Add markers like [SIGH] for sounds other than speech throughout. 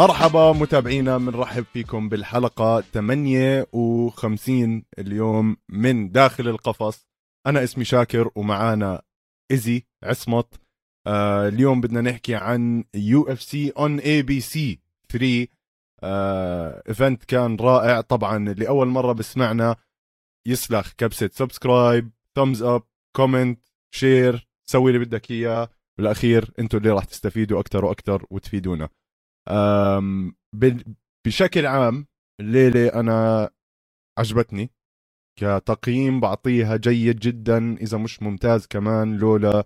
مرحبا متابعينا بنرحب فيكم بالحلقة 58 اليوم من داخل القفص. أنا اسمي شاكر ومعانا إزي عصمت. آه اليوم بدنا نحكي عن يو إف سي اون اي بي سي 3 آه event كان رائع. طبعا اللي أول مرة بسمعنا يسلخ كبسة subscribe thumbs up comment share سوي اللي بدك إياه. بالأخير أنتم اللي راح تستفيدوا أكثر وأكثر وتفيدونا. بشكل عام الليلة أنا عجبتني. كتقييم بعطيها جيد جدا إذا مش ممتاز كمان لولا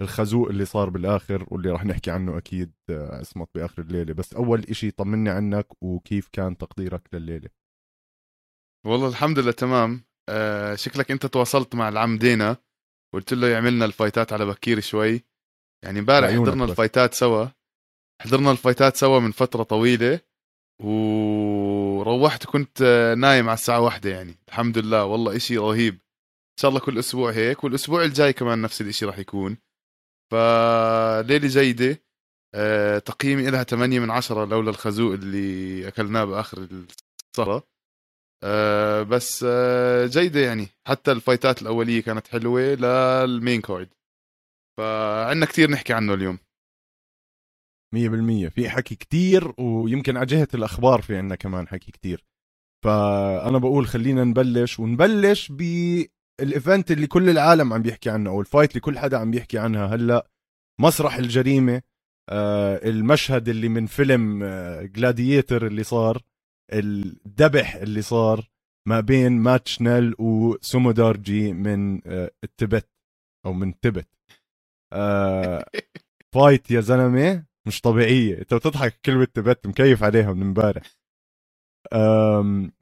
الخزوق اللي صار بالآخر واللي راح نحكي عنه أكيد اسمط آه، بآخر الليلة. بس أول إشي طمني عنك وكيف كان تقديرك لليلة؟ والله الحمد لله تمام. آه شكلك أنت تواصلت مع العم دينا قلت له يعملنا ال fight ات على بكير شوي. يعني امبارح حضرنا ال fight ات سوا. حضرنا ال fight ات سوا من فترة طويلة وروحت كنت نايم على الساعة واحدة يعني. الحمد لله والله إشي رهيب. إن شاء الله كل أسبوع هيك والأسبوع الجاي كمان نفس الإشي راح يكون. فليلة جيدة أه تقييمي لها 8 من 10 لولا الخازوق اللي أكلناه بآخر السهره أه بس جيدة يعني. حتى ال fight ات الأولية كانت حلوة لل main card فعندنا كثير نحكي عنه اليوم. مية بالمية. في حكي كتير ويمكن على جهة الأخبار في عنا كمان حكي كتير. فأنا بقول خلينا نبلش ونبلش بال event اللي كل العالم عم بيحكي عنه أو ال fight اللي كل حدا عم بيحكي عنها هلأ. مسرح الجريمة آه المشهد اللي من فيلم آه Gladiator اللي صار الذبح اللي صار ما بين مات شنيل وسومودارجي من آه التبت أو من تبت. آه [LAUGHS] fight يا زلمة. مش طبيعية. انت بتضحك كلمة تبت مكيف عليها من امبارح.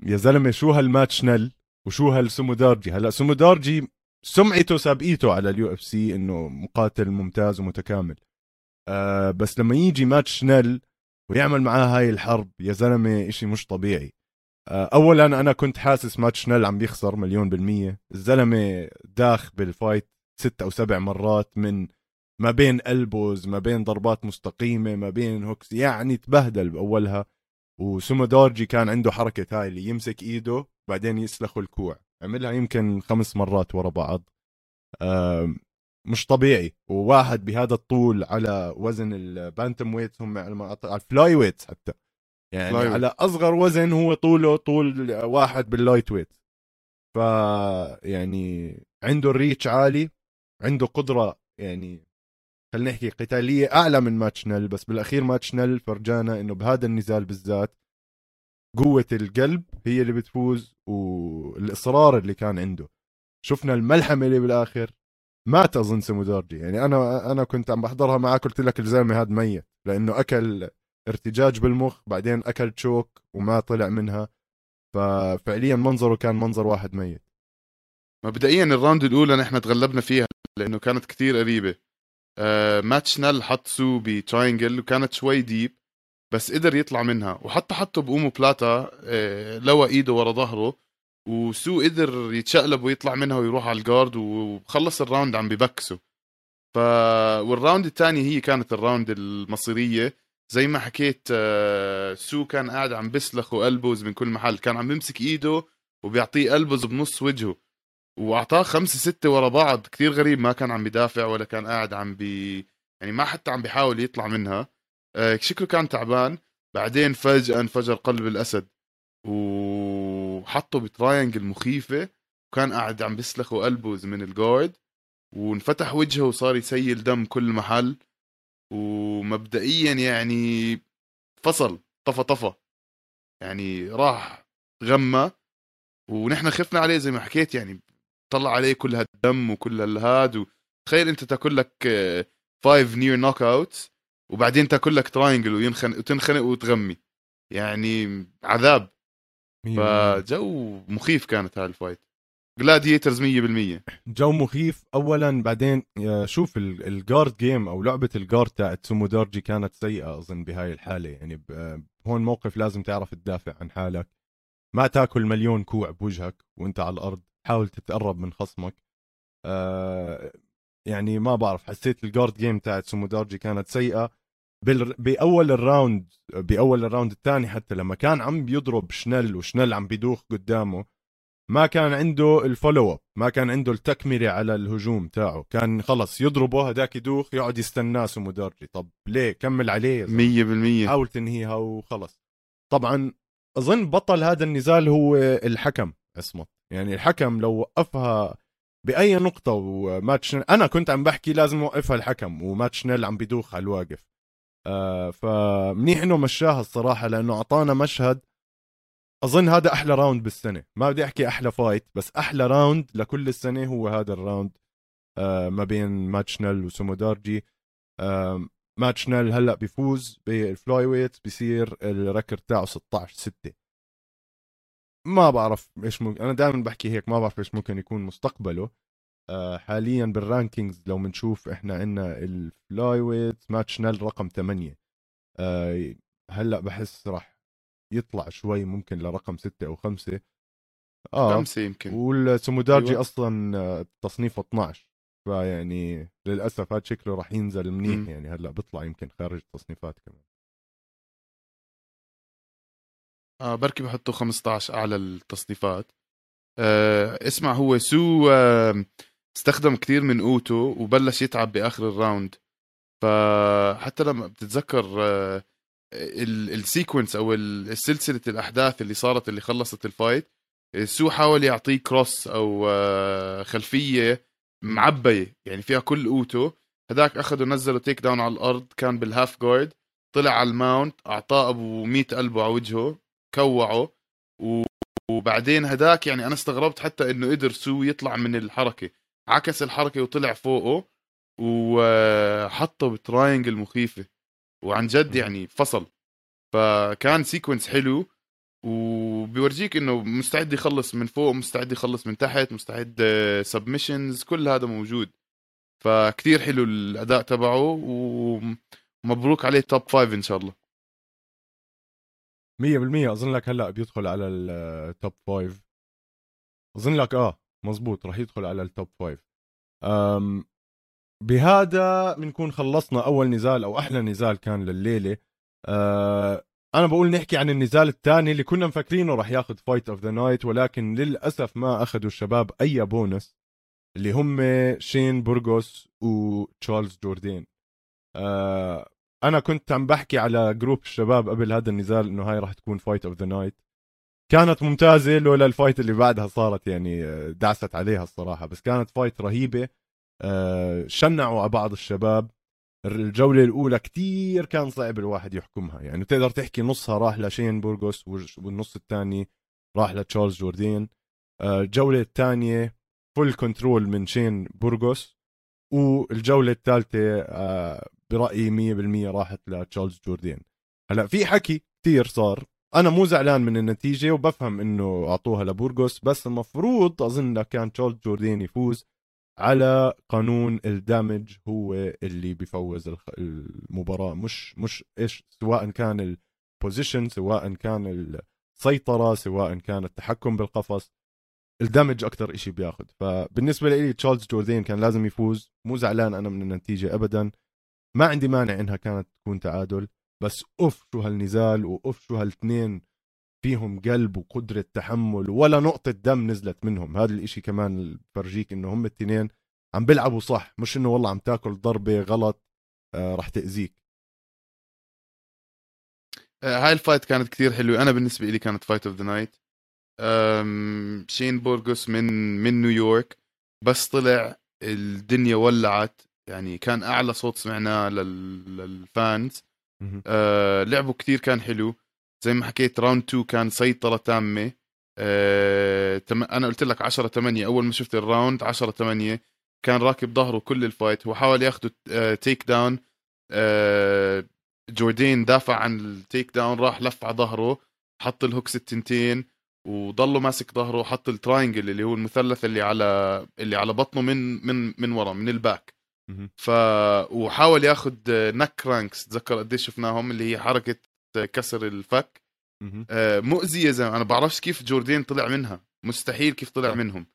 يا زلمة شو هالمات شنيل؟ وشو هالسومو دارجي هلا سومو دارجي سمعته سابقيته على ال UFC إنه مقاتل ممتاز ومتكامل. أه بس لما يجي مات شنيل ويعمل معاه هاي الحرب يا زلمة إشي مش طبيعي. أه اولا أنا كنت حاسس مات شنيل عم بيخسر مليون بالمية. الزلمة داخ بال fight ست أو سبع مرات من ما بين elbows ما بين ضربات مستقيمة ما بين hooks يعني تبهدل بأولها. وسومودورجي كان عنده حركة هاي اللي يمسك إيده بعدين يسلخه الكوع. عملها يمكن خمس مرات ورا بعض. مش طبيعي. وواحد بهذا الطول على وزن ال bantamweights هم على ال flyweights حتى. يعني fly على أصغر وزن هو طوله طول واحد بال lightweight ف يعني عنده ال reach عالي عنده قدرة يعني خلينا نحكي قتالية أعلى من مات شنيل بس بالأخير مات شنيل فرجانا إنه بهذا النزال بالذات قوة القلب هي اللي بتفوز والإصرار اللي كان عنده. شفنا الملحمة اللي بالآخر مات أظن سمودورجي يعني أنا أنا كنت عم بحضرها معك قلت لك الزلمة هذا ميت لأنه أكل ارتجاج بالمخ بعدين أكل choke وما طلع منها. ففعليا منظره كان منظر واحد ميت. مبدئيا ال round الأولى نحن تغلبنا فيها لأنه كانت كثير قريبة. آه مات شنيل حط سو ب triangle وكانت شوي deep بس قدر يطلع منها. وحتى حطه ب omoplata آه لوى إيده ورا ظهره وسو قدر يتشقلب ويطلع منها ويروح على ال guard وخلص ال round عم ببكسه. ف وال round الثاني هي كانت ال round المصيرية. زي ما حكيت آه سو كان قاعد عم بسلخه elbows من كل محل. كان عم بيمسك إيده وبيعطيه elbows بنص وجهه. وأعطاه خمسة ستة ورا بعض كثير غريب ما كان عم بيدافع ولا كان قاعد عم بي يعني ما حتى عم بيحاول يطلع منها. آه، شكله كان تعبان. بعدين فجأة انفجر قلب الأسد. وحطه ب triangle مخيفة. وكان قاعد عم بيسلخه elbows من ال guard وانفتح وجهه وصار يسيل دم كل محل. ومبدئيا يعني فصل طفى طفى. يعني راح غمى ونحن خفنا عليه زي ما حكيت يعني طلع عليه كل هالدم وكل هالهاد تخيل انت تاكل لك five near knockout وبعدين تاكل لك triangle وينخنق وتنخنق وتغمي. يعني عذاب. فجو مخيف كانت هاي ال fight. gladiators 100% جو مخيف. اولا بعدين شوف ال guard game أو لعبة ال guard تاعت سومو دارجي كانت سيئة أظن بهاي الحالة. يعني هون موقف لازم تعرف تدافع عن حالك. ما تاكل مليون كوع بوجهك وأنت على الأرض. حاول تتقرب من خصمك. آه يعني ما بعرف حسيت ال guard game تاعت سومودارجي كانت سيئة. بال... بأول ال round بأول ال round الثاني حتى لما كان عم بيضرب شنل وشنل عم بيدوخ قدامه ما كان عنده ال follow up ما كان عنده التكملة على الهجوم تاعه. كان خلص يضربه هداك يدوخ يقعد يستناه سمو دارجي طب ليه؟ كمل عليه 100% حاول تنهيها وخلص. طبعا أظن بطل هذا النزال هو الحكم عصمت يعني الحكم لو وقفها بأي نقطة ومات أنا كنت عم بحكي لازم يوقفها الحكم ومات شنيل عم بدوخ على الواقف. آه فمنيح إنه مشاها الصراحة لأنه أعطانا مشهد. أظن هذا أحلى round بالسنة. ما بدي أحكي أحلى fight بس أحلى round لكل السنة هو هذا ال round آه ما بين مات شنيل وسومو دارجي آه مات شنيل هلأ بيفوز بال flyweight بصير ال record تاعه 16 6 ما بعرف إيش ممكن أنا دائما بحكي هيك ما بعرف إيش ممكن يكون مستقبله. آه حاليا بال rankings لو بنشوف إحنا عندنا ال flyweight مات شنيل رقم 8 آه هلأ بحس راح يطلع شوي ممكن لرقم 6 أو 5 آه خمسة يمكن. والسمودارجي أيوة. أصلا آه، تصنيفه 12 فيعني للأسف هذا شكله راح ينزل منيح. يعني هلأ بيطلع يمكن خارج التصنيفات كمان. آه بركي بحطه 15 أعلى التصنيفات. آه اسمع هو سو آه استخدم كثير من قوته وبلش يتعب بآخر ال round. فحتى لما بتتذكر آه ال sequence أو السلسله الأحداث اللي صارت اللي خلصت ال fight سو حاول يعطيه cross أو آه خلفية معبية يعني فيها كل قوته. هذاك اخذه نزله takedown على الأرض كان بال half guard طلع على ال mount أعطاه أبو 100 قلبه على وجهه. كوعه وبعدين هداك يعني أنا استغربت حتى إنه قدر سو يطلع من الحركة. عكس الحركة وطلع فوقه وحطه ب triangle مخيفة. وعن جد يعني فصل. فكان sequence حلو وبيورجيك إنه مستعد يخلص من فوق مستعد يخلص من تحت مستعد submissions كل هذا موجود. فكتير حلو الأداء تبعه ومبروك عليه top five إن شاء الله. 100% أظن لك هلأ بيدخل على ال top five أظن لك آه مزبوط راح يدخل على ال top five أم بهذا بنكون خلصنا أول نزال أو أحلى نزال كان لليلة. أه أنا بقول نحكي عن النزال الثاني اللي كنا مفكرينه راح ياخذ fight of the night ولكن للأسف ما أخذوا الشباب أي بونس اللي هم شين بورغوس وتشارلز جوردين أه أنا كنت عم بحكي على group الشباب قبل هذا النزال إنه هاي راح تكون fight of the night كانت ممتازة لولا ال fight اللي بعدها صارت يعني آه، دعست عليها الصراحة. بس كانت fight رهيبة. آه، شنعوا على بعض الشباب. الجولة الأولى كتير كان صعب الواحد يحكمها. يعني تقدر تحكي نصها راح لشين بورغوس والنص الثاني راح لتشارلز جوردين. آه، الجولة الثانية full control من شين بورغوس. والجولة الثالثة برأيي 100% راحت لتشارلز جوردين. هلا في حكي كثير صار. أنا مو زعلان من النتيجة وبفهم إنه أعطوها لبورغوس بس المفروض أظن كان تشارلز جوردين يفوز على قانون ال damage هو اللي بيفوز المباراة. مش مش إيش سواء كان ال position سواء كان السيطرة سواء كان التحكم بالقفص. ال damage أكثر شيء بياخذ فبالنسبة لي تشارلز جوردين كان لازم يفوز. مو زعلان أنا من النتيجة ابدا. ما عندي مانع إنها كانت تكون تعادل بس أوف شو هالنزال وأوف شو هالاثنين فيهم قلب وقدرة تحمل ولا نقطة دم نزلت منهم. هذا الإشي كمان بفرجيك إنه هم الاثنين عم بيلعبوا صح مش إنه والله عم تاكل ضربة غلط آه راح تأذيك. آه هاي ال fight كانت كثير حلوة. أنا بالنسبة لي كانت fight of the night شين بورغوس من من نيويورك بس طلع الدنيا ولعت. يعني كان أعلى صوت سمعناه لل fans. آه لعبه كثير كان حلو. زي ما حكيت round 2 كان سيطرة تامة. آه تم... أنا قلت لك 10 8 أول ما شفت ال round 10 8 كان راكب ظهره كل ال fight. هو حاول ياخذ takedown آه جوردين دافع عن ال takedown راح لف على ظهره حط ال hooks التنتين وضله ماسك ظهره حط ال triangle اللي هو المثلث اللي على اللي على بطنه من من من ورا من ال back ف وحاول ياخذ neck cranks تذكر قديش شفناهم اللي هي حركة كسر الفك. آه، مؤذية زي أنا بعرفش كيف جوردين طلع منها. مستحيل كيف طلع منهم.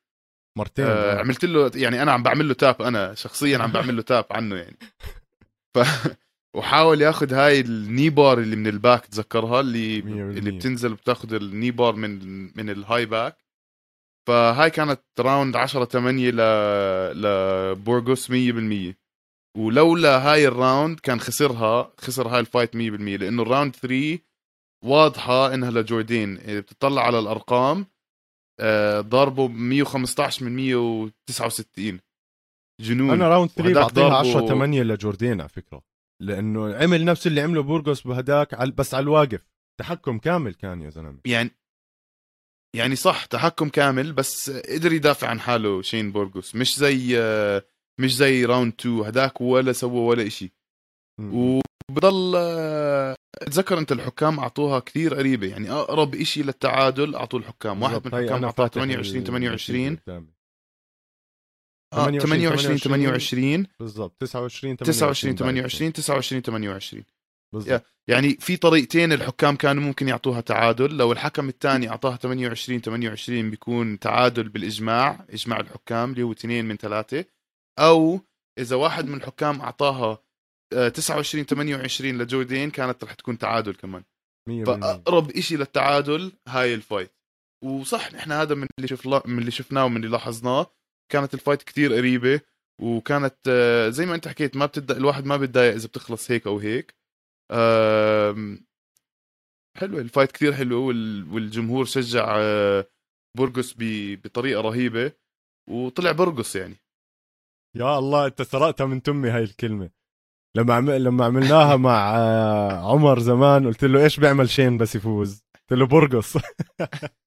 مرتين آه عملت له يعني أنا عم بعمل له tap أنا شخصيا عم بعمل له tap عنه يعني. ف وحاول ياخذ هاي ال knee bar اللي من ال back تذكرها؟ اللي. اللي بتنزل بتاخذ ال knee bar من من ال high back. فهاي كانت round 10 8 ل لبورغوس 100% ولولا هاي ال round كان خسرها خسر هاي ال fight 100% لأنه ال round 3 واضحة إنها لجوردين. إذا بتطلع على الأرقام آه، ضربه ب 115 من 169 جنون. أنا round 3 وهداك بعطيها ضربه- 10 8 لجوردين على فكرة. لأنه عمل نفس اللي عمله بورغوس بهداك بس على الواقف. تحكم كامل كان يا زلمة. يعني يعني صح تحكم كامل بس قدر يدافع عن حاله شين بورغوس. مش زي مش زي راوند 2 هداك ولا سوى ولا إشي. م- وبضل آه، تذكر أنت الحكام أعطوها كثير قريبة. يعني أقرب إشي للتعادل أعطوه الحكام. واحد من الحكام أعطاه فاتح 28 ال- 28 النتيجة قدامي. آه 28 28 بالضبط 29 29 بعد 28 29 28 بالضبط. يعني في طريقتين الحكام كانوا ممكن يعطوها تعادل. لو الحكم الثاني اعطاها 28 28 بيكون تعادل بالإجماع إجماع الحكام اللي هو اثنين من ثلاثة. أو إذا واحد من الحكام أعطاها آه، 29 28 لجوردين كانت رح تكون تعادل كمان. 100% فأقرب إشي للتعادل هاي الفايت. وصح نحن هذا من اللي شفنا من اللي شفناه ومن اللي لاحظناه. كانت ال fight كتير قريبة وكانت آه، زي ما أنت حكيت ما بتد... الواحد ما بتضايق إذا بتخلص هيك أو هيك. حلوة ال fight كتير حلو وال... والجمهور شجع آه، بورغوس ب... بطريقة رهيبة وطلع برقص يعني. يا الله أنت سرقتها من تمي هاي الكلمة. لما عم... لما عملناها [LAUGHS] مع آه، عمر زمان قلت له إيش بيعمل شين بس يفوز؟ قلت له برقص.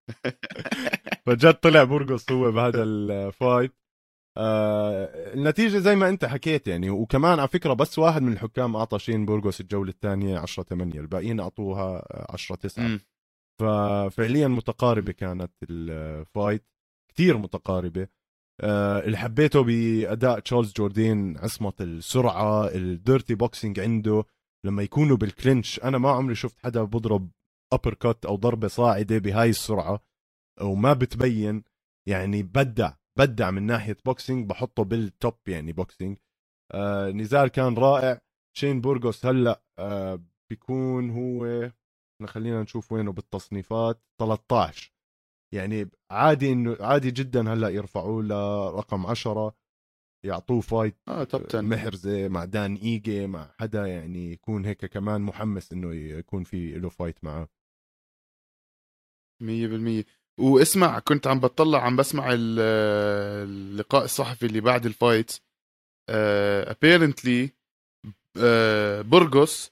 [LAUGHS] فجد طلع برقص هو بهذا ال fight. آه النتيجة زي ما انت حكيت يعني وكمان على فكرة بس واحد من الحكام أعطى شين بورغوس الجولة الثانية 10 8 الباقيين أعطوها 10 9 مم. ففعليا متقاربة كانت ال fight كتير متقاربة. آه اللي حبيته بأداء تشارلز جوردين عصمة السرعة ال dirty boxing عنده لما يكونوا بال clinch أنا ما عمري شفت حدا بضرب uppercut أو ضربة صاعدة بهاي السرعة وما بتبين يعني بدع. بدع من ناحية boxing بحطه بال top يعني boxing آه نزال كان رائع. شين بورغوس هلأ آه بيكون هو خلينا نشوف وينه بالتصنيفات 13 يعني عادي إنه عادي جدا هلأ يرفعوه لرقم 10 يعطوه fight 10 محرزه مع دان إيجي مع حدا يعني يكون هيك كمان محمس إنه يكون في له fight معه. مية بالمية. واسمع كنت عم بطلع عم بسمع ال- اللقاء الصحفي اللي بعد ال fight. apparently برغوس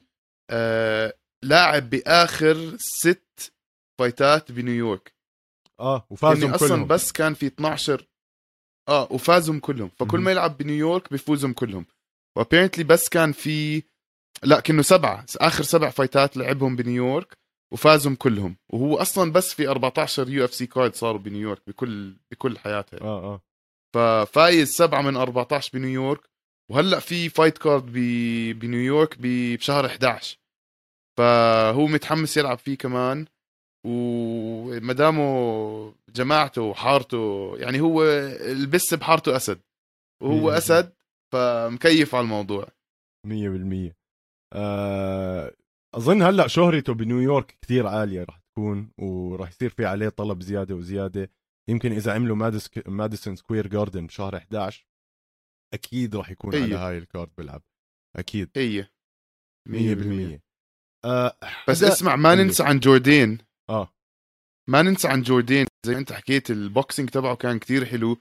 آه، لاعب بآخر ست فايتات بنيويورك آه وفازوا يعني أصلا كلهم. بس كان في 12 آه وفازهم كلهم. فكل. ما يلعب بنيويورك بيفوزهم كلهم. و apparently بس كان في لا كأنه سبعة آخر سبع فايتات لعبهم بنيويورك وفازهم كلهم. وهو أصلا بس في 14 UFC card صاروا بنيويورك بكل بكل حياته آه آه. ففايز سبعة من 14 بنيويورك. وهلأ في fight card بنيويورك بشهر 11 فهو متحمس يلعب فيه كمان. ومدامه جماعته وحارته يعني هو البس بحارته أسد. وهو أسد فمكيف على الموضوع. 100% آه أظن هلأ شهرته بنيويورك كتير عالية راح تكون وراح يصير في عليه طلب زيادة وزيادة. يمكن إذا عملوا ماديس Madison Square Garden بشهر 11 أكيد راح يكون هي. على هاي ال card بيلعب. أكيد. هي 100% آه بس اسمع ما. ننسى عن جوردين. آه. ما ننسى عن جوردين. زي ما أنت حكيت ال boxing تبعه كان كتير حلو.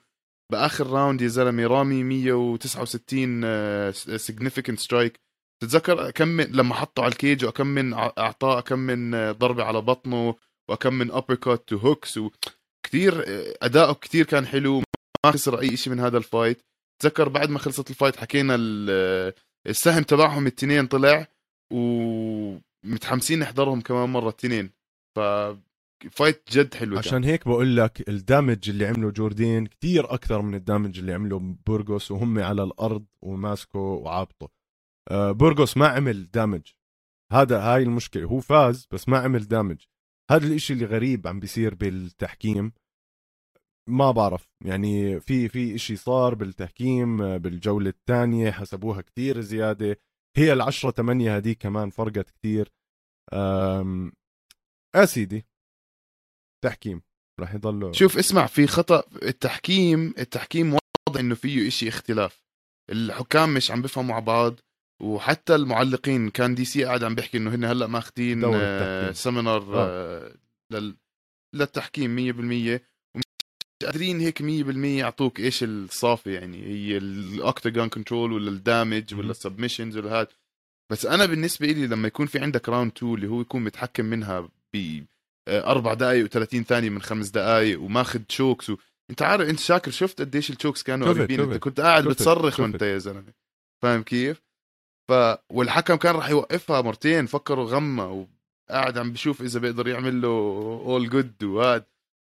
بآخر round يا زلمة رامي 169 significant strike تتذكر كم من لما حطه على ال cage وكم من اعطاه كم من ضربة على بطنه وكم من uppercut two hooks وكثير أداؤه كتير كان حلو. ما خسر أي شيء من هذا ال fight تذكر بعد ما خلصت ال fight حكينا ال- السهم تبعهم التنين طلع ومتحمسين نحضرهم كمان مرة التنين. ف فايت جد حلو. عشان هيك بقول لك الدامج اللي عمله جوردين كتير أكثر من الدامج اللي عمله بورغوس وهم على الأرض وماسكه وعابطه. بورغوس ما عمل دامج هذا هاي المشكلة. هو فاز بس ما عمل دامج هذا الإشي اللي غريب عم بيصير بالتحكيم. ما بعرف. يعني في في إشي صار بالتحكيم آه، بالجولة الثانية حسبوها كتير زيادة. هي العشرة ثمانية هذيك كمان فرقت كثير. يا سيدي. تحكيم. راح يضلوا. شوف اسمع في خطأ. التحكيم التحكيم واضح إنه فيه إشي اختلاف. الحكام مش عم بيفهموا مع بعض. وحتى المعلقين كان DC قاعد عم بيحكي إنه هن هلأ ماخذين آه،. seminar آه. آه، لل... للتحكيم 100% ومش قادرين هيك 100% يعطوك إيش الصافي يعني هي ال octagon control ولا ال damage ولا. ال submissions ولا هاد بس أنا بالنسبة لي لما يكون في عندك round 2 اللي هو يكون متحكم منها ب آه، أربع دقائق و30 ثانية من خمس دقائق وماخذ chokes و... أنت عارف أنت شاكر شفت قديش ال chokes كانوا قريبين أنت. كنت قاعد بتصرخ. وأنت يا زلمة فاهم كيف؟ ف والحكم كان راح يوقفها مرتين فكروا غمى وقاعد عم بشوف إذا بيقدر يعمل له all good وهاد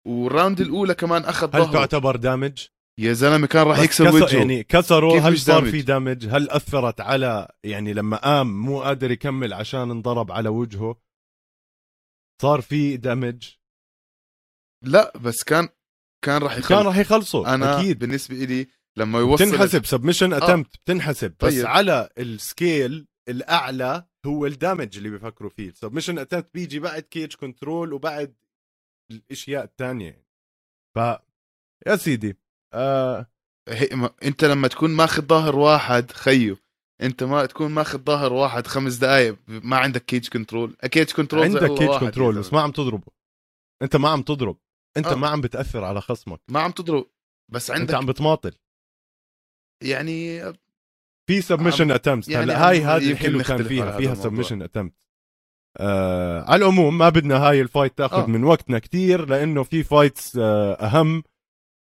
وال round الأولى كمان أخذ هل ظهره تعتبر damage؟ يا زلمة كان راح يكسر كسر- وجهه يعني كسروا هل صار؟ في damage؟ هل أثرت على يعني لما قام مو قادر يكمل عشان انضرب على وجهه صار في damage لا بس كان كان راح كان يخلص راح يخلصوا أنا أكيد بالنسبة لي لما يوصل بتنحسب submission attempt بتنحسب بس طيب. على ال scale الأعلى هو ال damage اللي بيفكروا فيه. ال submission attempt بيجي بعد cage control وبعد الأشياء الثانية ف يا سيدي آه. أنت لما تكون ماخذ ظهر واحد خيو. أنت ما تكون ماخذ ظهر واحد خمس دقائق ما عندك cage control cage control عندك cage control بس. ما عم تضربه. أنت ما عم تضرب. أنت آه. ما عم بتأثر على خصمك. ما عم تضرب. بس أنت عندك عم بتماطل. يعني في submission attempt يعني هلا هاي هذه الحلو كان فيها فيها. submission attempt آه على العموم ما بدنا هاي ال fight تاخذ آه. من وقتنا كتير لأنه في fights آه أهم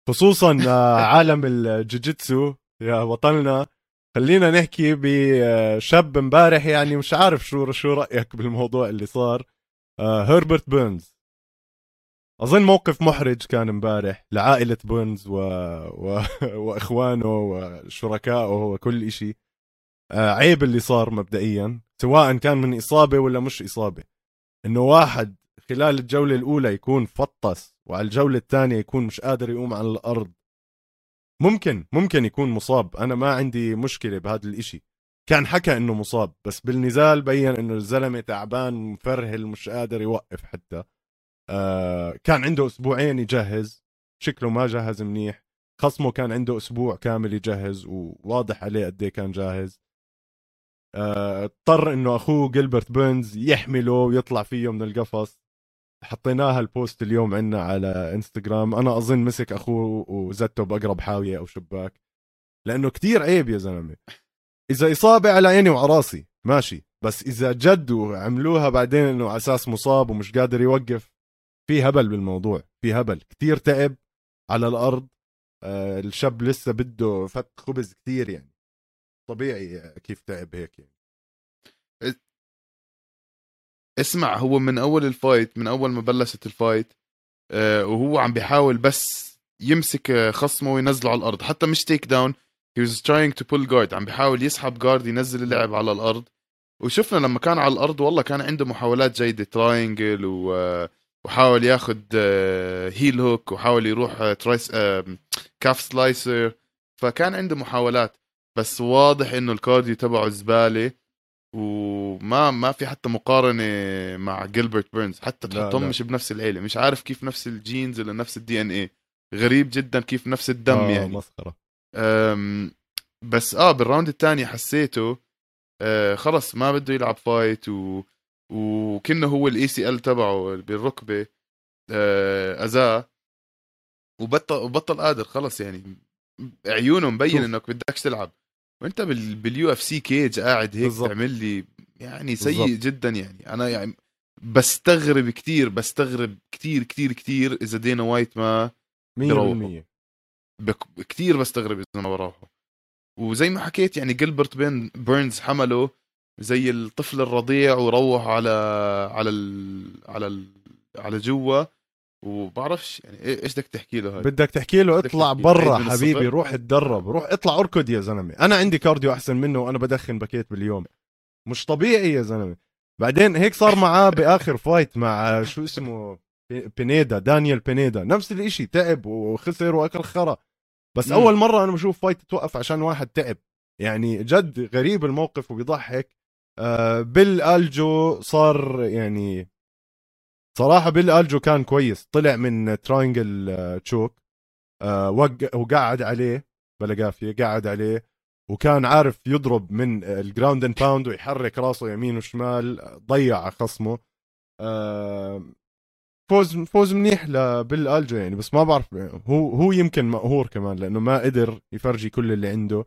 خصوصا آه [LAUGHS] عالم الجوجيتسو يا بطلنا خلينا نحكي بشاب امبارح يعني مش عارف شو شو رأيك بالموضوع اللي صار. آه هربرت بيرنز. أظن موقف محرج كان امبارح لعائلة بيرنز و... و... [LAUGHS] وإخوانه وشركائه وكل إشي. آه عيب اللي صار مبدئيا سواء كان من إصابة ولا مش إصابة. إنه واحد خلال الجولة الأولى يكون فطس وعلى الجولة الثانية يكون مش قادر يقوم على الأرض. ممكن ممكن يكون مصاب. أنا ما عندي مشكلة بهذا الإشي. كان حكى إنه مصاب بس بالنزال بين إنه الزلمة تعبان مفرهل مش قادر يوقف حتى. آه كان عنده أسبوعين يجهز. شكله ما جهز منيح. خصمه كان عنده أسبوع كامل يجهز وواضح عليه قد إيه كان جاهز. آه، اضطر إنه أخوه جيلبرت بيرنز يحمله ويطلع فيه من القفص. حطيناها ال post اليوم عنا على إنستغرام. أنا أظن مسك أخوه وزته بأقرب حاوية أو شباك. لأنه كتير عيب يا زلمة. إذا إصابة على عيني وعلى راسي ماشي. بس إذا جد وعملوها بعدين إنه على أساس مصاب ومش قادر يوقف في هبل بالموضوع في هبل. كتير تعب على الأرض آه الشاب لسه بده فت خبز كتير يعني. طبيعي كيف تعب هيك يعني. اسمع هو من أول ال fight من أول ما بلشت ال fight آه وهو عم بيحاول بس يمسك خصمه وينزله على الأرض. حتى مش takedown he was trying to pull guard عم بيحاول يسحب guard ينزل اللعب على الأرض. وشفنا لما كان على الأرض والله كان عنده محاولات جيدة triangle و آه، وحاول ياخذ heel hook وحاول يروح آه، ترايس calf slicer فكان عنده محاولات بس واضح إنه ال cardio تبعه زبالة وما ما في حتى مقارنة مع جيلبرت بيرنز حتى تحطهم. مش بنفس العيلة مش عارف كيف نفس ال genes ولا نفس ال DNA غريب جدا كيف نفس الدم آه يعني. مسخرة. بس آه بال round الثاني حسيته آه خلص ما بده يلعب fight و وكنه هو ال ACL تبعه بالركبة اذاه وبطل وبطل قادر خلص يعني. عيونه مبين. إنك بدكش تلعب. وأنت بال بال UFC cage قاعد هيك بالضبط. تعمل لي يعني سيء بالضبط. جدا يعني. أنا يعني بستغرب كتير بستغرب كتير كتير كتير إذا دينا وايت ما 100% بك... كتير بستغرب إذا ما بروحوا وزي ما حكيت يعني جيلبرت بين بيرنز حمله زي الطفل الرضيع وروح على على ال... على ال... على جوا. وبعرفش يعني إيه- إيش بدك تحكي له هاي بدك تحكي له اطلع برا حبيبي. روح اتدرب روح اطلع اركض يا زلمة. أنا عندي cardio أحسن منه وأنا بدخن باكيت باليوم. مش طبيعي يا زلمة. بعدين هيك صار معاه بآخر fight مع شو اسمه بي- بينيدا دانيال بينيدا. نفس الإشي تعب وخسر وأكل خرا. بس. أول مرة أنا بشوف fight توقف عشان واحد تعب. يعني جد غريب الموقف وبيضحك. آه بيل ألجو صار يعني صراحة بيل ألجو كان كويس. طلع من triangle choke آه وقعد عليه بلا قافية قعد عليه وكان عارف يضرب من ال ground and pound ويحرك راسه يمين وشمال ضيع خصمه. آه فوز فوز منيح لبيل ألجو يعني بس ما بعرف هو هو يمكن مقهور كمان لأنه ما قدر يفرجي كل اللي عنده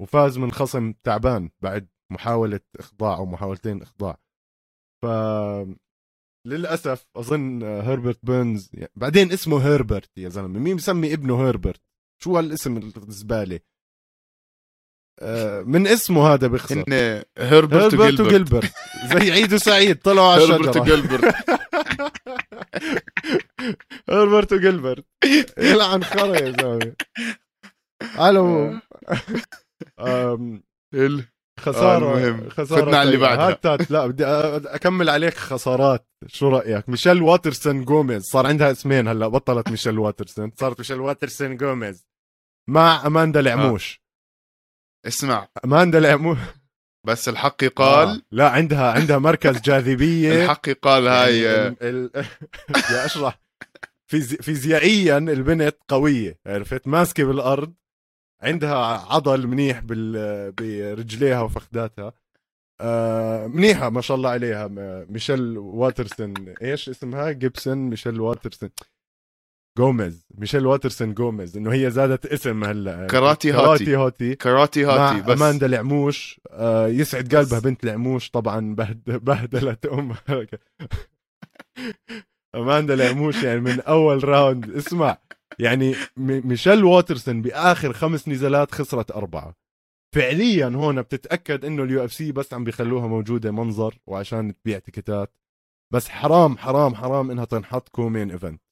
وفاز من خصم تعبان بعد محاولة إخضاع أو محاولتين إخضاع. ف للأسف أظن هربرت بيرنز يعني بعدين اسمه هربرت يا زلمة. مين مسمي ابنه هربرت؟ شو هالاسم الزبالة آه، من اسمه هذا بيخسر؟ إن هربرت, هربرت وجلبرت زي عيد وسعيد طلعوا على هربرت وجلبرت [LAUGHS] هربرت وجلبرت يلعن خرا يا زلمة. على [LAUGHS] آه، المهم. خسارة فتنا على اللي. بعدها. هات تات لا بدي أكمل عليك خسارات. شو رأيك؟ ميشيل واترسون جوميز صار عندها اسمين هلا بطلت ميشيل واترسون. صارت ميشيل واترسون جوميز مع أماندا العموش اسمع. أماندا العموش بس الحق يقال آه. لا عندها عندها مركز [LAUGHS] جاذبية. الحق يقال هاي يعني ال... ال... [LAUGHS] بدي أشرح. فيزي... فيزيائيا البنت قوية عرفت؟ ماسكة بالأرض. عندها عضل منيح بال... برجليها وفخداتها آه منيحة ما شاء الله عليها. ميشيل واترسون. إيش اسمها؟ جيبسون ميشيل واترسون. جوميز. ميشيل واترسون جوميز. إنه هي زادت اسم هلا. Karate Karate Hottie. Karate Hottie مع بس. أماندا العموش آه يسعد قلبها بنت العموش طبعا بهد بهدلت أمها. [LAUGHS] أماندا العموش يعني من أول round. اسمع. يعني ميشيل واترسون بآخر خمس نزالات خسرت أربعة. فعليا هون بتتأكد إنه ال UFC بس عم بيخلوها موجودة منظر وعشان تبيع ticket ات بس حرام حرام حرام إنها تنحط co-main event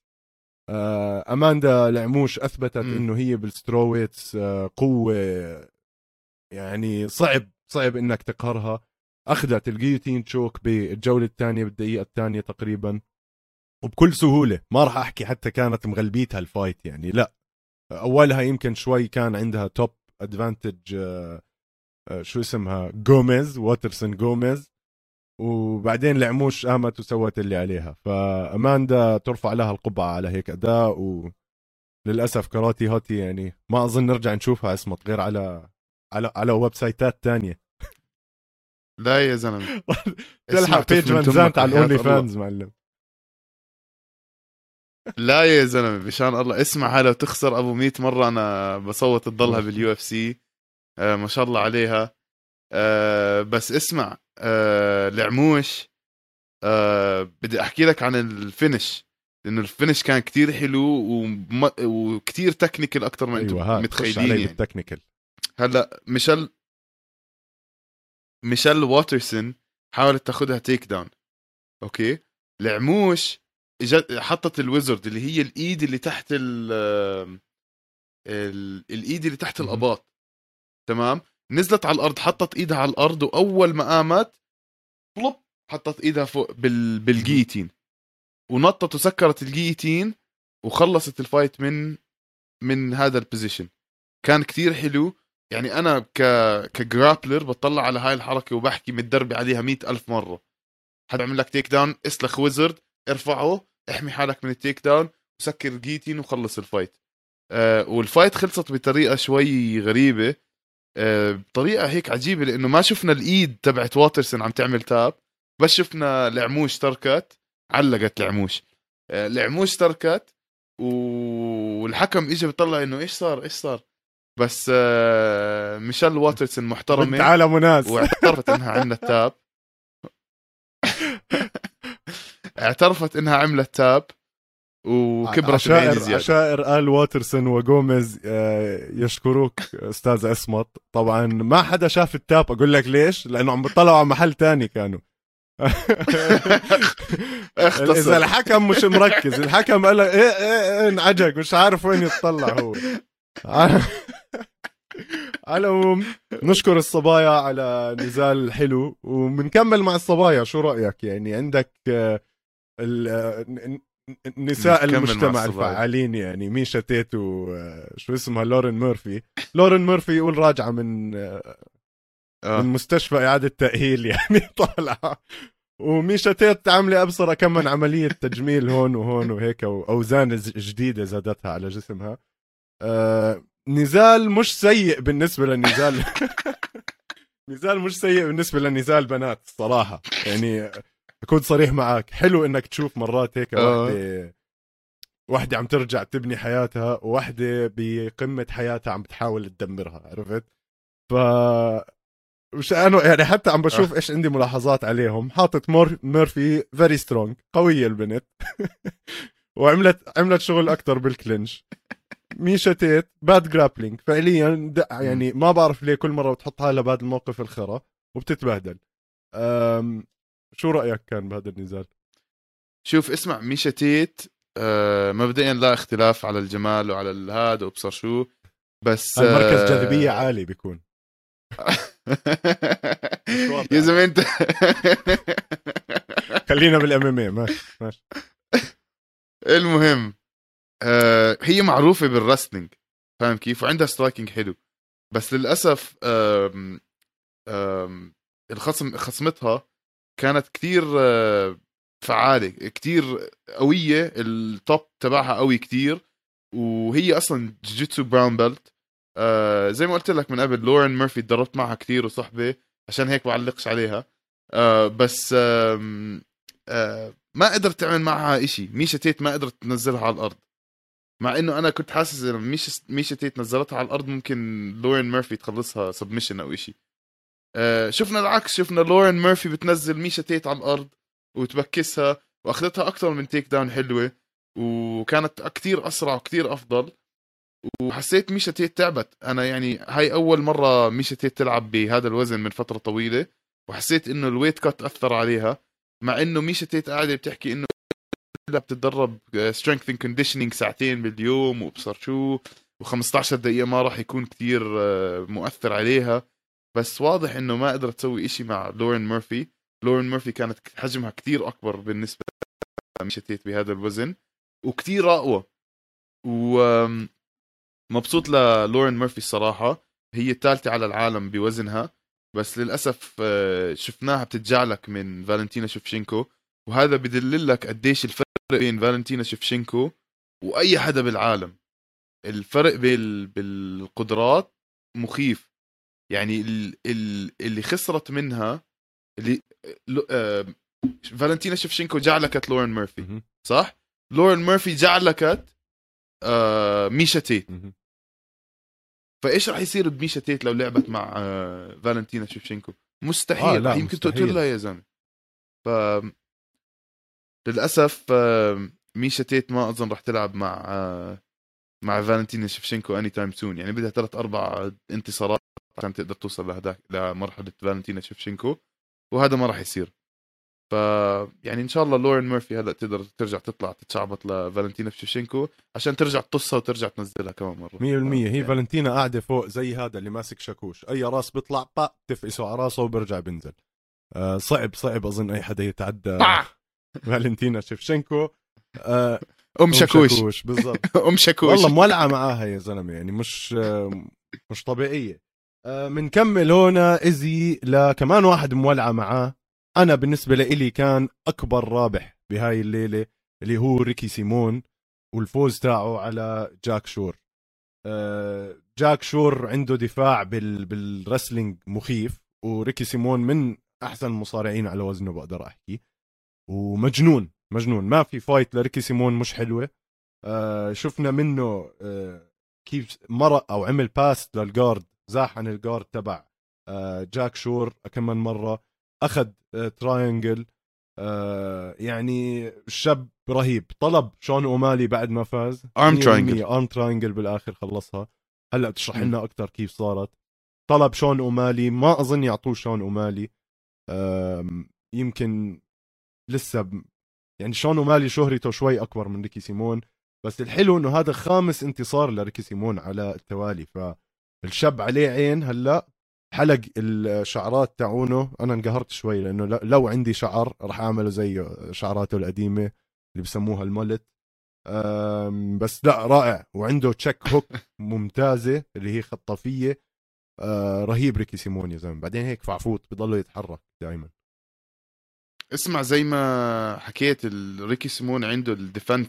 أماندا العموش أثبتت. إنه هي بال strawweights آه، قوة يعني صعب صعب إنك تقهرها. أخذت ال guillotine choke بالجولة الثانية بالدقيقة الثانية تقريبا. وبكل سهولة. ما راح أحكي حتى كانت مغلبيتها ال fight يعني لا. أولها يمكن شوي كان عندها top advantage شو اسمها؟ جوميز واترسون جوميز وبعدين العموش قامت وسوت اللي عليها. فأماندا ترفع لها القبعة على هيك أداء وللأسف Karate Hottie يعني ما أظن نرجع نشوفها اسمها غير على على على website ات تانية. لا يا زلمة. [LAUGHS] تلحق بيج فان زانت على ال Only. Fans معلم. لا يا زلمة بشان الله. اسمع هلا وتخسر أبو 100 مرة. أنا بصوت تضلها بال UFC. آه ما شاء الله عليها. آه بس اسمع آه العموش آه بدي أحكي لك عن ال finish. لأنه ال finish كان كتير حلو وم... وكتير technical أكثر ما أنتم خش متخيلين يعني. بال technical هلا ميشيل ميشيل واترسون حاولت تاخذها takedown okay؟ العموش حطت ال whizzer اللي هي الإيد اللي تحت ال ال- الإيد اللي تحت. الأباط. تمام؟ نزلت على الأرض حطت إيدها على الأرض وأول ما قامت بلوب حطت إيدها فوق بال بال guillotine. ونطت وسكرت ال guillotine وخلصت ال fight من من هذا ال position كان كتير حلو. يعني أنا ك ك grappler بطلع على هاي الحركة وبحكي متدرب عليها مئة ألف مرة. حدا عمل لك takedown اسلخ whizzer ارفعه. احمي حالك من ال takedown وسكر guillotine وخلص ال fight. آه وال fight خلصت بطريقة شوي غريبة. آه بطريقة هيك عجيبة لأنه ما شفنا الإيد تبعت واترسون عم تعمل tap بس شفنا العموش تركت علقت العموش آه العموش تركت والحكم اجى بيطلع إنه إيش صار إيش صار؟ بس آه ميشيل واترسون بنت محترمة عالم وناس. واعترفت إنها عملت تاب. [LAUGHS] اعترفت إنها عملت تاب وكبرت عشائر زيادة. عشائر آل واترسون وجوميز آه، يشكروك أستاذ أسمط. طبعا ما حدا شاف التاب. أقول لك ليش؟ لأنه عم بيطلعوا على محل تاني كانوا. [LAUGHS] اختصر. إذا الحكم مش مركز. الحكم قال لك إيه إيه إيه انعجق مش عارف وين يطلع هو. [LAUGHS] على العموم نشكر الصبايا على نزال حلو. وبنكمل مع الصبايا. شو رأيك؟ يعني عندك آه، نساء المجتمع. الفعالين يعني ميشا تيت وشو اسمها لورين ميرفي. لورين ميرفي يقول راجعة من آه. من مستشفى إعادة تأهيل [LAUGHS] يعني طالعة. وميشا تيت عاملة أبصر كم من عملية تجميل هون وهون وهيك واوزان جديدة زادتها على جسمها. آه نزال مش سيء بالنسبة للنزال [LAUGHS] نزال مش سيء بالنسبة لنزال بنات الصراحة. يعني أكون صريح معك حلو إنك تشوف مرات هيك آه. وحدة وحدة عم ترجع تبني حياتها ووحده بقمة حياتها عم بتحاول تدمرها عرفت؟ ف مش أنا يعني حتى عم بشوف إيش عندي ملاحظات عليهم. حاطط مور ميرفي very strong قوية البنت [LAUGHS] وعملت عملت شغل أكثر بال clinch ميشا تيت bad grappling فعليا يعني ما بعرف ليه كل مرة بتحط حالها بهذا الموقف الخرا وبتتبهدل. شو رأيك كان بهذا النزال؟ شوف اسمع ميشا تيت آه مبدئيا لا اختلاف على الجمال وعلى الهاد وأبصر شو بس هاي مركز آه، جاذبية عالي بيكون. [LAUGHS] يا زلمة أنت [LAUGHS] خلينا بال MMA ماشي ماشي. المهم آه هي معروفة بال wrestling فاهم كيف؟ وعندها striking حلو. بس للأسف آم آم الخصم خصمتها كانت كثير آه فعالة كثير قوية ال top تبعها قوي كثير وهي أصلا jiu-jitsu brown belt آه زي ما قلت لك من قبل لورين ميرفي تدربت معها كثير وصحبه عشان هيك بعلقش عليها. آه بس آم آه ما قدرت تعمل معها إشي. ميشا تيت ما قدرت تنزلها على الأرض. مع إنه أنا كنت حاسس لما ميشا تيت نزلتها على الأرض ممكن لورين ميرفي تخلصها submission أو إشي. آه شفنا العكس شفنا لورين ميرفي بتنزل ميشا تيت على الأرض وتبكسها وأخذتها أكثر من takedown حلوة وكانت كتير أسرع وكتير أفضل وحسيت ميشا تيت تعبت. أنا يعني هاي أول مرة ميشا تيت تلعب بهذا الوزن من فترة طويلة وحسيت إنه ال weight cut أثر عليها مع إنه ميشا تيت قاعدة بتحكي إنه كلها بتتدرب strength and conditioning ساعتين باليوم وبصر شو و15 دقيقة ما راح يكون كتير آه، مؤثر عليها. بس واضح إنه ما قدرت تسوي إشي مع لورين ميرفي لورين ميرفي كانت حجمها كتير أكبر بالنسبة لميشا تيت بهذا الوزن وكتير أقوى. ومبسوط للورين ميرفي الصراحة. هي الثالثه على العالم بوزنها. بس للأسف آه، شفناها بتتجعلك من فالنتينا شوفشينكو. وهذا بدلل لك قديش الفرق بين فالنتينا شوفشينكو وأي حدا بالعالم. الفرق بال... بالقدرات مخيف. يعني ال... ال... اللي خسرت منها اللي. آه... فالنتينا شوفشينكو جعلكت لورين ميرفي. صح؟ لورين ميرفي جعلكت آه... ميشا تيت. فإيش راح يصير بميشا تيت لو لعبت مع آه... فالنتينا شوفشينكو مستحيل آه، لا، يمكن. تقتلها يا زلمه ف للأسف آه... ميشا تيت ما أظن راح تلعب مع آه... مع فالنتينا شوفشينكو anytime soon يعني بدها ثلاث أربع انتصارات عشان تقدر توصل لهداك لمرحلة فالنتينا شوفشينكو وهذا ما راح يصير. ف يعني إن شاء الله لورين ميرفي هلأ تقدر ترجع تطلع تتشعبط لفالنتينا شوفشينكو عشان ترجع تطصها وترجع تنزلها كمان مرة. 100% هي يعني. فالنتينا قاعدة فوق زي هذا اللي ماسك شاكوش. أي راس بيطلع با تفقسه على راسه وبرجع بينزل. آه صعب صعب أظن أي حدا يتعدى! [LAUGHS] فالنتينا شفشنكو آه أم شاكوش بالضبط. [LAUGHS] أم شاكوش. والله مولعة معاها يا زلمة يعني مش آه مش طبيعية. بنكمل هنا ازي لكمان واحد مولعة معاه. أنا بالنسبة لإلي كان أكبر رابح بهاي الليلة اللي هو ريكي سيمون والفوز تاعه على جاك شور. آه، جاك شور عنده دفاع بال بال wrestling مخيف وريكي سيمون من أحسن المصارعين على وزنه بقدر أحكي. ومجنون مجنون. ما في fight لريكي سيمون مش حلوة. آه، شفنا منه آه، كيف مرق أو عمل pass لل guard زاح عن ال guard تبع آه، جاك شور كمان مرة أخذ triangle يعني شاب رهيب. طلب شون أومالي بعد ما فاز. Arm triangle. arm triangle بالآخر خلصها. هلأ بتشرح. لنا أكثر كيف صارت. طلب شون أومالي ما أظن يعطوه شون أومالي. يمكن لسه ب... يعني شون أومالي شهرته شوي أكبر من ريكي سيمون. بس الحلو إنه هذا خامس انتصار لريكي سيمون على التوالي. فالشاب عليه عين هلا حلق الشعرات تاعونه. أنا انقهرت شوي لأنه لو عندي شعر راح أعمله زي شعراته القديمة اللي بسموها ال mullet. بس لا رائع. وعنده check hook [LAUGHS] ممتازة اللي هي خطافيه أه رهيب ريكي سيمون يا زلمة. بعدين هيك فعفوط بضله يتحرك دائما اسمع زي ما حكيت ريكي سيمون عنده ال defense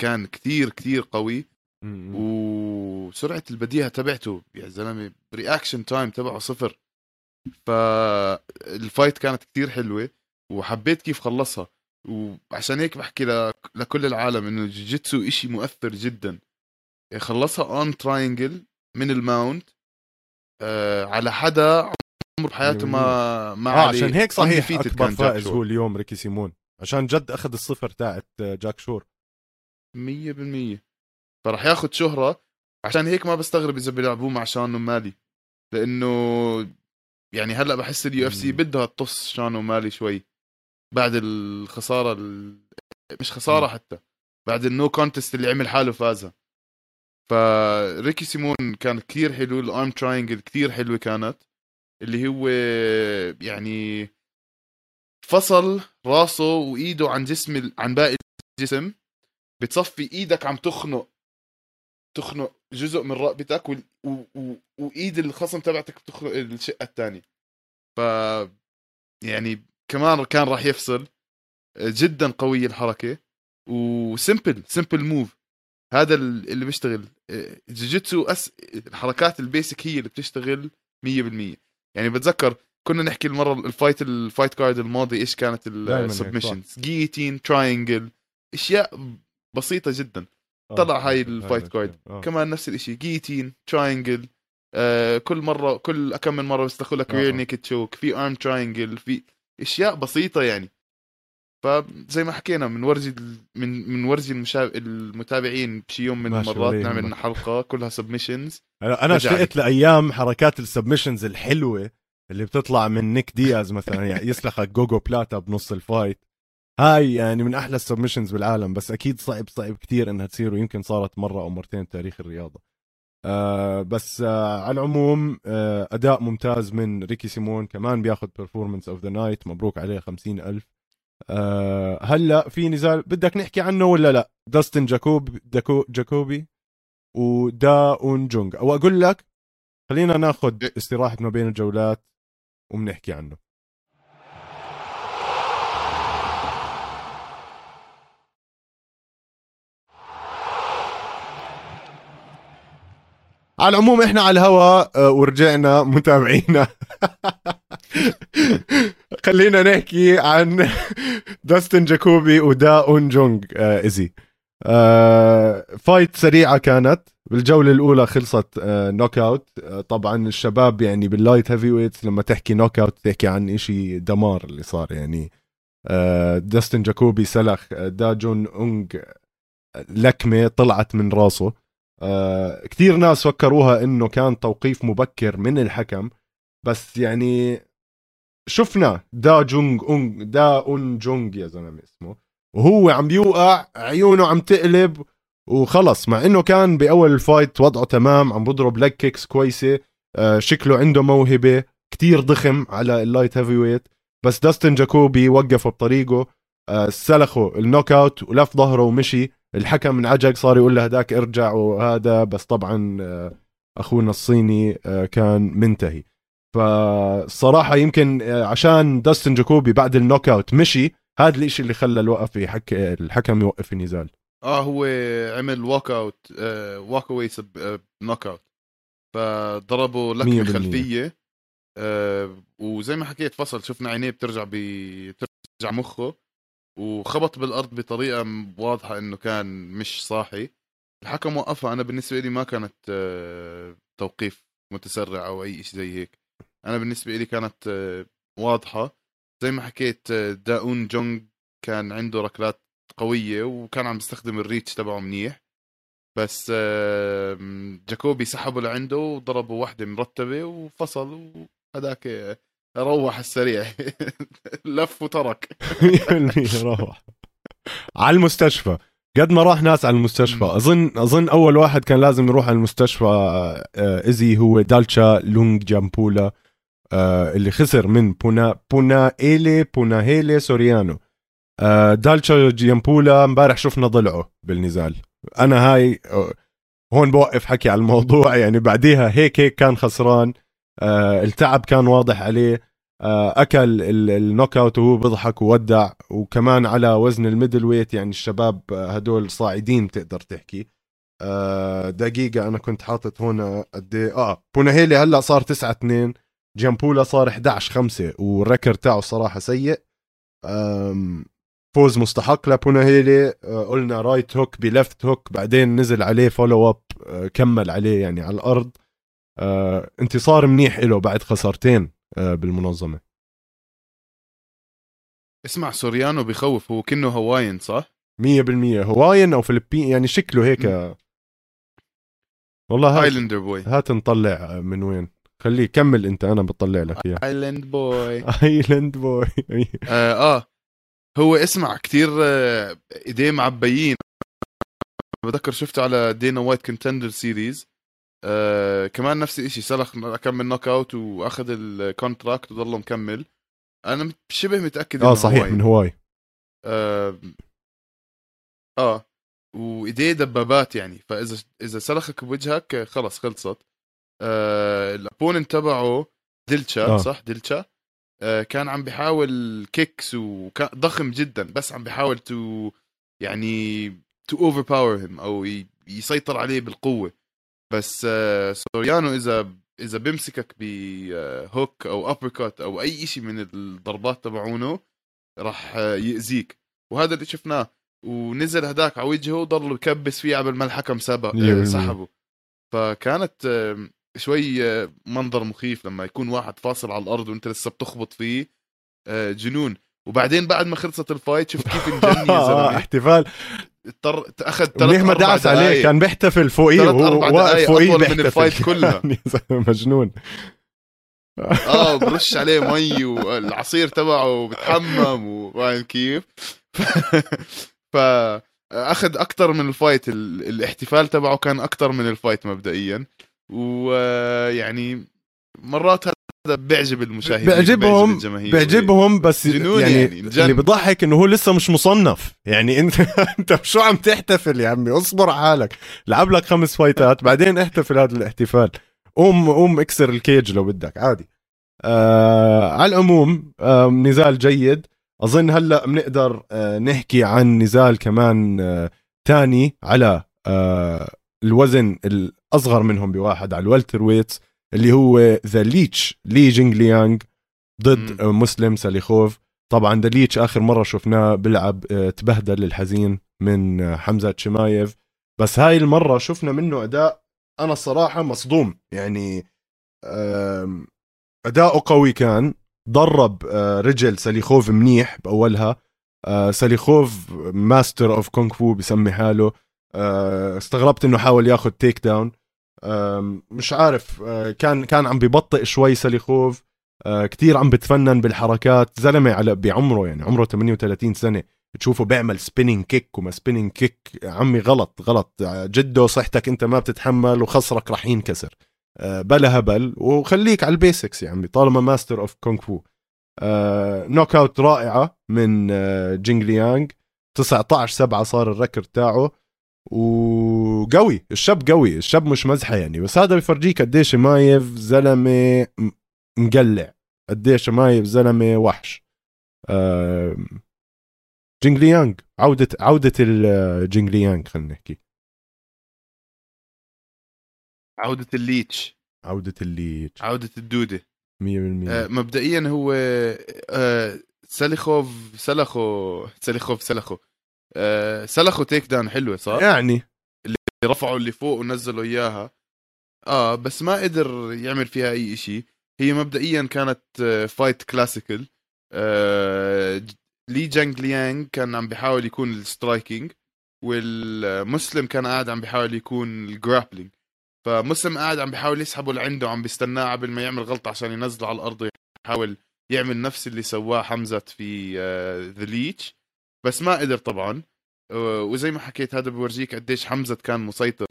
كان كتير كتير قوي. وسرعة البديهة تبعته يا زلمة reaction time تبعه صفر. فال fight كانت كتير حلوة وحبيت كيف خلصها. وعشان هيك بحكي لك- لكل العالم إنه الجوجيتسو إشي مؤثر جدا. خلصها arm triangle من ال mount آه على حدا عمره بحياته ما ما عليه. عشان هيك صحيح أكبر فائز. هو اليوم ريكي سيمون. عشان جد أخذ الصفر تاعت آه، جاك شور. مية بالمية. فراح ياخد شهرة. عشان هيك ما بستغرب إذا بيلعبوه مع شون أومالي. لأنه يعني هلأ بحس ال UFC. بدها تطص شون أومالي شوي. بعد الخسارة ال... مش خسارة مم. حتى بعد ال no contest اللي عمل حاله فازها. فريكي سيمون كان كثير حلو ال arm triangle كثير حلوة كانت. اللي هو يعني فصل راسه وإيده عن جسم عن باقي الجسم. بتصفي إيدك عم تخنق. تخنق جزء من رقبتك وال... و... و... وإيد الخصم تبعتك بتخنق الشقة الثانية ف يعني كمان كان راح يفصل. جدا قويه الحركة و simple simple move هذا ال- اللي بيشتغل. جوجيتسو أس... الحركات ال basic هي اللي بتشتغل 100% يعني بتذكر كنا نحكي المرة ال fight ال fight card الماضي إيش كانت ال submissions guillotine triangle أشياء بسيطة جدا. طلع هاي آه، ال fight آه، card. آه. كمان نفس الإشي guillotine triangle آه كل مرة كل كم من مرة بيستخدموا لك آه، rear آه. naked choke في arm triangle في أشياء بسيطة يعني فزي ما حكينا من ورجي ال- من من ورجي المشا... المتابعين بشي يوم من المرات نعمل. حلقة كلها submissions أنا أنا اشتقت لأيام حركات ال submissions الحلوة اللي بتطلع من نيك دياز مثلا يعني يسلخك gogoplata بنص ال fight هاي يعني من أحلى ال submissions بالعالم بس أكيد صعب صعب كتير إنها تصير ويمكن صارت مرة أو مرتين بتاريخ الرياضة. آه بس آه على العموم آه أداء ممتاز من ريكي سيمون كمان بياخذ performance of the night مبروك عليه خمسين ألف. آه هلأ في نزال بدك نحكي عنه ولا لأ؟ داستن جاكوب داكو جاكوبي ودا اون جونج أو أقول لك خلينا ناخذ إيه. استراحة ما بين الجولات وبنحكي عنه. على العموم إحنا على الهواء آه، ورجعنا متابعينا. [LAUGHS] خلينا نحكي عن داستن جاكوبي ودا اون جونج آه، ايزي آه، fight سريعة كانت. بالجولة الأولى خلصت آه، knockout آه، طبعا الشباب يعني بال light heavyweights لما تحكي knockout تحكي عن إشي دمار اللي صار يعني. آه، داستن جاكوبي سلخ آه، دا جون اونج لكمة طلعت من راسه. آه، كثير ناس فكروها إنه كان توقيف مبكر من الحكم بس يعني شفنا دا جونج أونج دا أون جونج يا زلمة اسمه وهو عم بيوقع عيونه عم تقلب وخلص. مع إنه كان بأول ال fight وضعه تمام عم بضرب لك kicks كويسة آه، شكله عنده موهبة كتير ضخم على ال light heavyweight بس داستن جاكوبي وقفه بطريقه آه، سلخه ال knockout ولف ظهره ومشي. الحكم انعجق صار يقول له هداك ارجع وهذا بس طبعا آه، أخونا الصيني آه، كان منتهي. فالصراحه يمكن آه، عشان داستن جاكوبي بعد ال knockout مشي هذا الإشي اللي خلى الوقف يحك الحكم يوقف النزال آه هو عمل walk out walk away knockout فضربه لكمه. خلفيه آه وزي ما حكيت فصل شفنا عينيه بترجع بترجع مخه. وخبط بالأرض بطريقة واضحة إنه كان مش صاحي. الحكم وقفها أنا بالنسبة لي ما كانت آه توقيف متسرع أو أي شيء زي هيك. أنا بالنسبة لي كانت آه واضحة. زي ما حكيت آه، داون جونج كان عنده ركلات قوية وكان عم يستخدم ال reach تبعه منيح. بس جاكوبي سحبه لعنده وضربه واحدة مرتبة وفصل وهذاك روح السريع. [LAUGHS] لف وترك. [LAUGHS] روح. على المستشفى. قد ما راح ناس على المستشفى. اظن أظن أول واحد كان لازم يروح على المستشفى آه، ايزي هو دالتشا لونج جامبولا آه، اللي خسر من بونا بونا ايلي بونا هيلي سوريانو. آه، دالتشا جيامبولا امبارح شفنا ضلعه بالنزال. أنا هاي هون بوقف حكي على الموضوع. [LAUGHS] يعني بعديها هيك هيك كان خسران. التعب كان واضح عليه. أكل ال knockout وهو بيضحك وودع وكمان على وزن ال middleweight يعني الشباب هدول صاعدين تقدر تحكي. دقيقة أنا كنت حاطط هون قد إيه؟ آه بوناهيلي هلأ صار 9 2 جامبولا صار 11 5 وال record تاعه الصراحة سيء. فوز مستحق لبوناهيلي. آه، قلنا right hook ب left hook بعدين نزل عليه follow up آه، كمل عليه يعني على الأرض. آه، انتصار منيح له بعد خسارتين. بالمنظمة. اسمع سوريانو بخوف هو كنه Hawaiian صح؟ 100% Hawaiian أو فلبين يعني شكله هيك. والله islander boy هات نطلع من وين. خليه كمل أنت أنا بطلع لك إياه. island boy island boy آه, آه. هو اسمع كثير آه، إيديه معبيين. بتذكر شفته على Dana White Contender Series آه كمان نفس الشيء سلخ كم من knockout وأخذ ال contract وضل مكمل أنا شبه متأكد آه صحيح هواي. من هواي. آه, آه وإيديه دبابات يعني. فاذا إذا سلخك بوجهك خلص خلصت. آه ال opponent تبعه دلتشا آه. صح؟ دلتشا. آه، كان عم بيحاول kicks وكان ضخم جدا بس عم بيحاول to يعني to overpower him أو يسيطر عليه بالقوة. بس آه، سوريانو إذا إذا بيمسكك ب hook أو uppercut أو أي شيء من الضربات تبعونه راح يأذيك. وهذا اللي شفناه. ونزل هداك على وجهه وضل يكبس فيه قبل ما الحكم سبق سحبه. فكانت شوي منظر مخيف لما يكون واحد فاصل على الأرض وأنت لسه بتخبط فيه آه، جنون. وبعدين بعد ما خلصت ال fight شفت كيف انجني يا زلمه احتفال. اضطر أخذ ثلاث منيح ما دعس عليه كان بيحتفل فوقيه وهو واقف فوقيه من ال fight كلها. [LAUGHS] مجنون. آه برش عليه مي والعصير تبعه بتحمم وفاهم كيف؟ [LAUGHS] فأخذ أكثر من ال fight الاحتفال تبعه كان أكثر من ال fight مبدئيا. ويعني مرات هذا بيعجب المشاهدين بيعجبهم بيعجبهم بس يعني, يعني اللي بضحك إنه هو لسه مش مصنف. يعني انت [LAUGHS] إنت شو عم تحتفل يا عمي؟ اصبر على حالك. لعب لك خمس فايتات بعدين احتفل هذا الاحتفال. قوم قوم اكسر ال cage لو بدك عادي. آه على العموم آه نزال جيد. أظن هلأ بنقدر آه نحكي عن نزال كمان آه تاني على آه الوزن الأصغر منهم بواحد على ال welterweights اللي هو ذا ليتش لي جينغ ليانغ ضد م. مسلم ساليخوف طبعا The Leech آخر مرة شفناه بيلعب آه، تبهدل الحزين من آه، حمزة شمايف بس هاي المرة شفنا منه أداء أنا الصراحة مصدوم. يعني أداؤه قوي كان. ضرب آه، رجل ساليخوف منيح بأولها. ساليخوف master of kung fu بسمي حاله. استغربت إنه حاول ياخذ take down مش عارف آه، كان كان عم ببطئ شوي سليخوف آه، كتير عم بتفنن بالحركات. زلمة على بعمره يعني عمره 38 سنة تشوفه بيعمل spinning kick وما spinning kick عمي غلط غلط. جده صحتك انت ما بتتحمل وخصرك رح ينكسر. بلا هبل. وخليك على ال basics يا عمي طالما master of kung fu knockout رائعة من جينغ ليانغ 19 7 صار ال record تاعه. وقوي الشاب قوي الشاب مش مزحة يعني. بس هذا بفرجيك قديش مايف زلمة مقلع قديش مايف زلمة وحش. أه جينغليانغ عودة عودة الجينغليانغ خلينا نحكي. عودة ال leech. عودة ال leech. عودة الدودة. 100% آه مبدئيا هو آه سلخوف سلخو سلخوف سلخو. آه سلخوا take down حلوة صح؟ يعني. اللي رفعوا اللي فوق ونزلوا إياها. آه بس ما قدر يعمل فيها أي شيء هي مبدئيا كانت fight classical آه لي جانج ليانج كان عم بيحاول يكون ال striking والمسلم كان قاعد عم بيحاول يكون ال grappling فمسلم قاعد عم بيحاول يسحبه لعنده عم بيستناه قبل ما يعمل غلطة عشان ينزله على الأرض يحاول يعمل نفس اللي سواه حمزة في the uh, leech بس ما قدر طبعا. وزي ما حكيت هذا بفرجيك قديش حمزة كان مسيطر.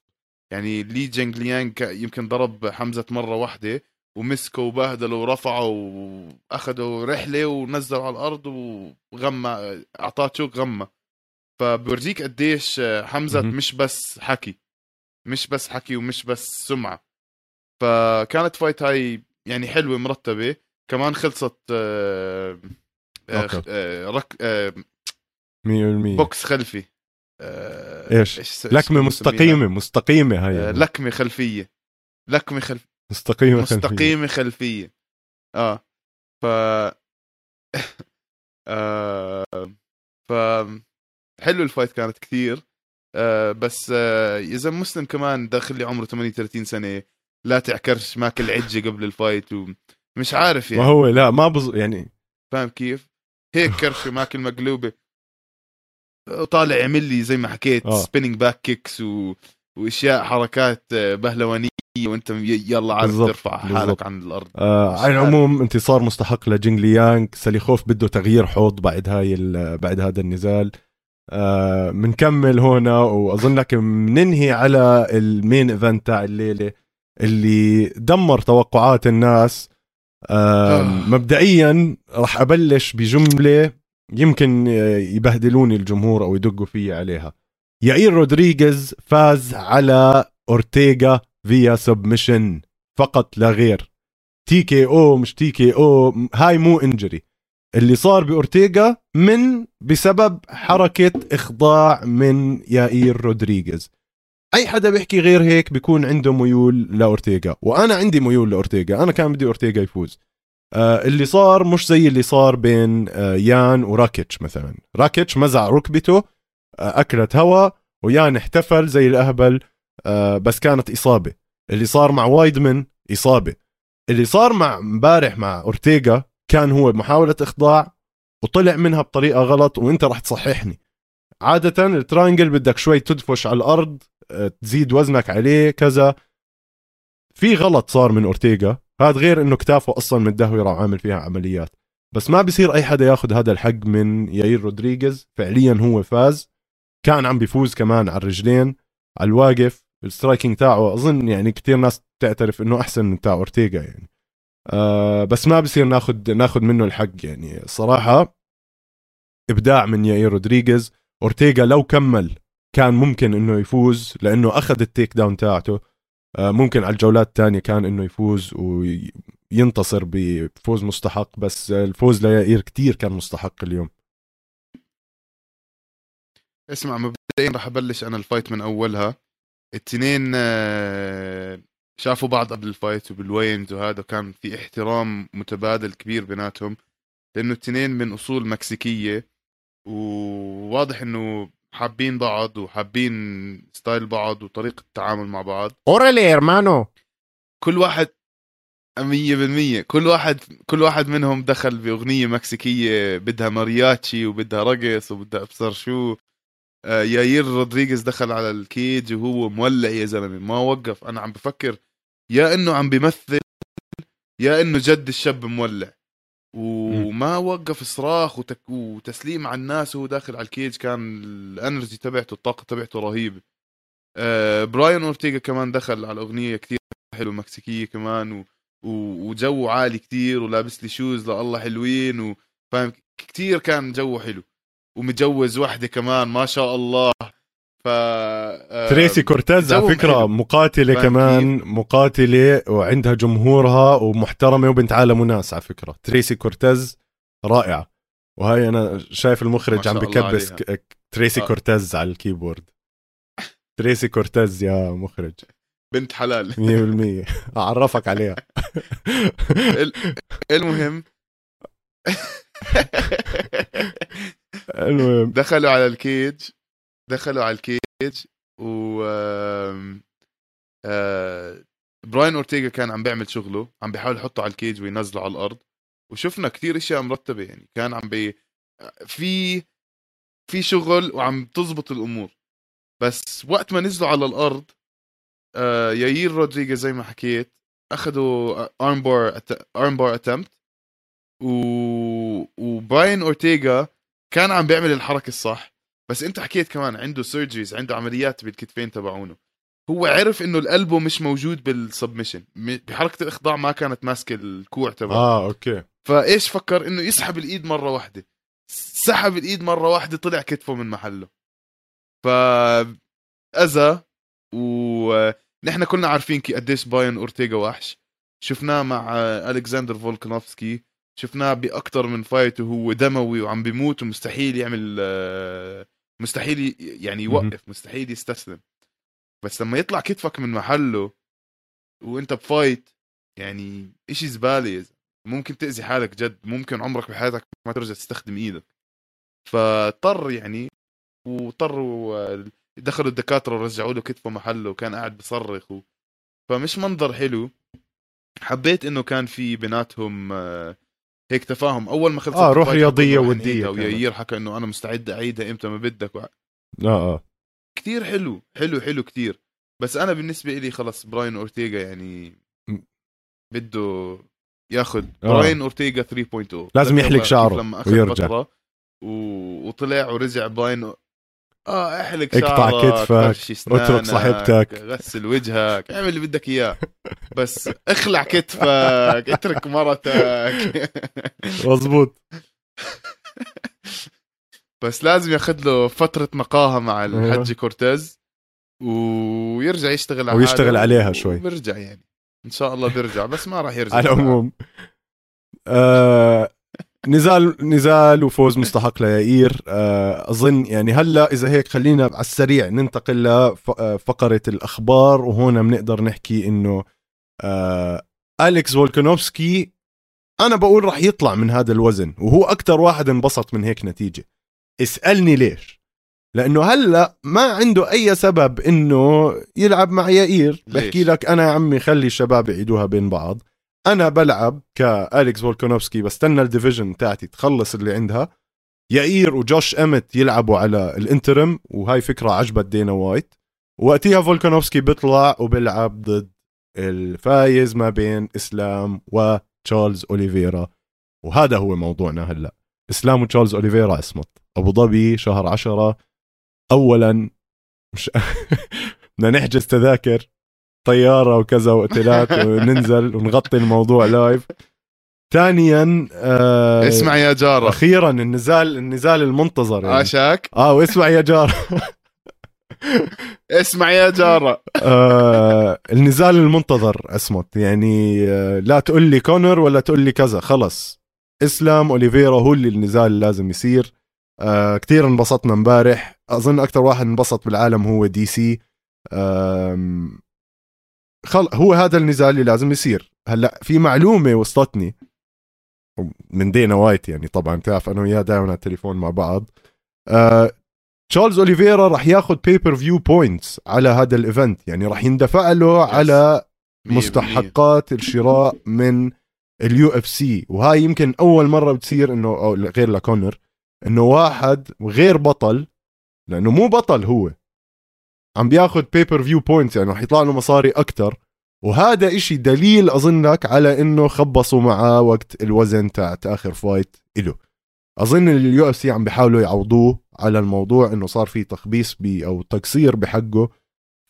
يعني لي جينغ ليانغ يمكن ضرب حمزة مرة واحدة ومسكه وبهدله ورفعه وأخده رحلة ونزله على الأرض وغمى أعطاه choke غمى. فبفرجيك قديش حمزة. مش بس حكي مش بس حكي ومش بس سمعة. فكانت fight هاي يعني حلوة مرتبة. كمان خلصت آه، آه،. آه، رك آه، 100% بوكس خلفي. آه، إيش؟ إيش لكمة مستقيمة مستقيمة آه، هاي لكمة خلفية. لكمة خلف مستقيمة خلفية. مستقيمة خلفية. آه. ف [LAUGHS] آه ف حلو ال fight كانت كثير. آه بس آه إذا مسلم كمان داخل لي عمره 38 سنة طالع كرش ماكل عجة قبل ال fight ومش عارف ما يعني. هو لا ما بز... يعني فاهم كيف؟ هيك كرشة ماكل مقلوبة. طالع يعمل لي زي ما حكيت. spinning back kicks و... وأشياء حركات آه، بهلوانية وأنت يلا عارف بالضبط، ترفع. حالك عن الأرض آه على. العموم انتصار مستحق لجينغ ليانغ ساليخوف بده تغيير حوض بعد هاي ال- بعد هذا النزال آه منكمل هنا واظن لك مننهي على ال main event تاع الليلة اللي دمر توقعات الناس آه آه. مبدئيا راح أبلش بجملة يمكن يبهدلوني الجمهور أو يدقوا في عليها. يائير رودريغيز فاز على أورتيغا فيا submission فقط لا غير. تي كي أو مش تي كي أو هاي مو injury. اللي صار بأورتيغا من بسبب حركة إخضاع من يائير رودريغيز. أي حدا بيحكي غير هيك بيكون عنده ميول لأورتيغا وأنا عندي ميول لأورتيغا. أنا كان بدي أورتيغا يفوز. اللي صار مش زي اللي صار بين آه يان وراكيتش مثلا. راكيتش مزع ركبته آه أكلت هوا ويان احتفل زي الأهبل آه بس كانت إصابة. اللي صار مع وايدمن إصابة. اللي صار مع امبارح مع أورتيغا كان هو محاولة إخضاع وطلع منها بطريقة غلط وأنت راح تصححني. عادة ال triangle بدك شوي تدفش على الأرض آه، تزيد وزنك عليه كذا. في غلط صار من أورتيغا. هذا غير إنه كتافه أصلا متدهوره وعامل فيها عمليات. بس ما بصير أي حدا ياخذ هذا الحق من ياير رودريغيز. فعليا هو فاز. كان عم بيفوز كمان على الرجلين على الواقف ال striking تاعه. أظن يعني كتير ناس تعترف إنه أحسن من تاع أورتيغا يعني. آه بس ما بصير ناخذ ناخذ منه الحق يعني. صراحة إبداع من ياير رودريغيز. أورتيغا لو كمل كان ممكن إنه يفوز لأنه أخذ ال take down تاعته. ممكن على الجولات الثانية كان إنه يفوز وينتصر بفوز مستحق بس الفوز ليائير كتير كان مستحق اليوم. اسمع مبدئيا راح أبلش أنا ال fight من أولها. التنين آه، شافوا بعض قبل ال fight وبال weigh-ins وهذا كان في احترام متبادل كبير بيناتهم. لأنه التنين من أصول مكسيكية وواضح إنه حابين بعض وحابين style بعض وطريقة التعامل مع بعض. órale hermano. كل واحد مية بالمية. كل واحد كل واحد منهم دخل بأغنية مكسيكية بدها مارياتشي وبدها رقص وبدها أبصر شو. آه ياير رودريغيز دخل على ال cage وهو مولع يا زلمة. ما وقف. أنا عم بفكر يا إنه عم بيمثل يا إنه جد الشاب مولع. وما وقف صراخ وتك... وتسليم على الناس وهو داخل على ال cage كان ال energy تبعته الطاقة تبعته رهيبة آه براين أورتيغا كمان دخل على اغنية كتير حلوة مكسيكية كمان و... و... وجو عالي كتير ولابس لي shoes لله حلوين وفاهم كتير كان جو حلو. ومتجوز وحدة كمان ما شاء الله. ف آه، تريسي كورتيز على فكرة حلو. مقاتلة كمان مقاتلة وعندها جمهورها ومحترمة وبنت عالم وناس على فكرة. تريسي كورتيز رائعة. وهي أنا شايف المخرج عم بكبس تريسي آه. كورتيز على الكيبورد. تريسي كورتيز يا مخرج. 100% بنت حلال. أعرفك عليها. [LAUGHS] المهم. المهم. دخلوا على الكيج. دخلوا على الكيج و آه، براين اورتيغا كان عم بيعمل شغله عم بيحاول يحطه على ال cage وينزله على الأرض وشفنا كتير أشياء مرتبة يعني كان عم بي في في شغل وعم تزبط الأمور. بس وقت ما نزلوا على الأرض آه، ياير زي ما حكيت اخذوا arm bar arm bar attempt و... وبراين اورتيغا كان عم بيعمل الحركة الصح. بس انت حكيت كمان عنده surgeries عنده عمليات بالكتفين تبعونه. هو عرف إنه ال elbow مش موجود بال submission بحركة الإخضاع ما كانت ماسكة الكوع تبعه. آه okay. فإيش فكر إنه يسحب الإيد مرة واحدة؟ سحب الإيد مرة واحدة طلع كتفه من محله. ف أذى ونحن كلنا عارفين كي قديش براين أورتيغا وحش. شفناه مع ألكسندر فولكنوفسكي شفناه باكثر من fight وهو دموي وعم بيموت ومستحيل يعمل آه، مستحيل ي- يعني يوقف مستحيل يستسلم. بس لما يطلع كتفك من محله وانت ب fight يعني اشي زباله. ممكن تأذي حالك جد ممكن عمرك بحياتك ما ترجع تستخدم إيدك. فاضطر يعني واضطروا آه، دخلوا الدكاترة ورجعوا له كتفه محله وكان قاعد بصرخ و... فمش منظر حلو. حبيت إنه كان في بيناتهم آه، هيك تفاهم أول ما خلصت آه، روح حنعيدها، كانت. وياير حكى إنه أنا مستعد اعيدها إمتى ما بدك و... آه آه كتير حلو حلو حلو كتير بس أنا بالنسبة لي خلص براين أورتيغا يعني. بده ياخذ آه. براين أورتيغا 3.0 لازم يحلق شعره لما أخذ ويرجع. فتره و... وطلع ورجع براين آه احلق اقطع كتفك، اترك صاحبتك. غسل وجهك اعمل اللي بدك إياه [LAUGHS] بس اخلع كتفك اترك مرتك [LAUGHS] مزبوط [LAUGHS] بس لازم ياخذ له فترة نقاهه مع. الحجي كورتيز ويرجع يشتغل على ويشتغل عليها شوي. وبرجع يعني إن شاء الله بيرجع بس ما راح يرجع على العموم آه نزال نزال وفوز مستحق ليائير. آه أظن يعني هلا إذا هيك خلينا على السريع ننتقل لفقره الأخبار وهون بنقدر نحكي إنه آه أليكس فولكانوفسكي أنا بقول راح يطلع من هذا الوزن وهو أكثر واحد انبسط من هيك نتيجة. اسألني ليش؟ لأنه هلا ما عنده أي سبب إنه يلعب مع يائير. بحكي؟ لك أنا يا عمي خلي الشباب يعيدوها بين بعض. أنا بلعب ك أليكس فولكانوفسكي بستنى ال division تاعتي تخلص اللي عندها. يائير وجوش إيميت يلعبوا على ال interim وهاي فكرة عجبت دينا وايت وقتها فولكانوفسكي بيطلع وبيلعب ضد ال fights ما بين إسلام وتشارلز أوليفيرا. وهذا هو موضوعنا هلأ. إسلام وتشارلز أوليفيرا اسمع أبو ظبي شهر عشرة. اولا مش [LAUGHS] بدنا نحجز تذاكر. طيارة وكذا واوتيلات [LAUGHS] وننزل ونغطي الموضوع live ثانيا آه اسمع يا جارة. أخيرا النزال النزال المنتظر يعني. عشاك. آه واسمع يا جار [LAUGHS] اسمع يا جارة. آه النزال المنتظر اسمت يعني آه لا تقول لي كونر ولا تقول لي كذا. خلص. إسلام أوليفيرا هو اللي النزال اللي لازم يصير. آه كثير انبسطنا امبارح. أظن أكثر واحد انبسط بالعالم هو دي سي. آم، خل هو هذا النزال اللي لازم يصير. هلأ في معلومة وصلتني. من دينا وايت يعني طبعا تعرف أنا وياه دائما على التليفون مع بعض. آه تشارلز أوليفيرا راح ياخذ pay-per-view points على هذا ال event يعني راح يندفع له Yes. على. مستحقات الشراء من اليو اف سي وهاي يمكن أول مرة بتصير إنه أو غير لكونر إنه واحد غير بطل لأنه مو بطل هو. عم بياخذ pay-per-view points يعني رح يطلع له مصاري أكثر وهذا إشي دليل أظنك على إنه خبصوا معاه وقت الوزن تاعت آخر fight إله. أظن اليو اف سي عم بيحاولوا يعوضوه على الموضوع إنه صار في تخبيص بي أو تقصير بحقه.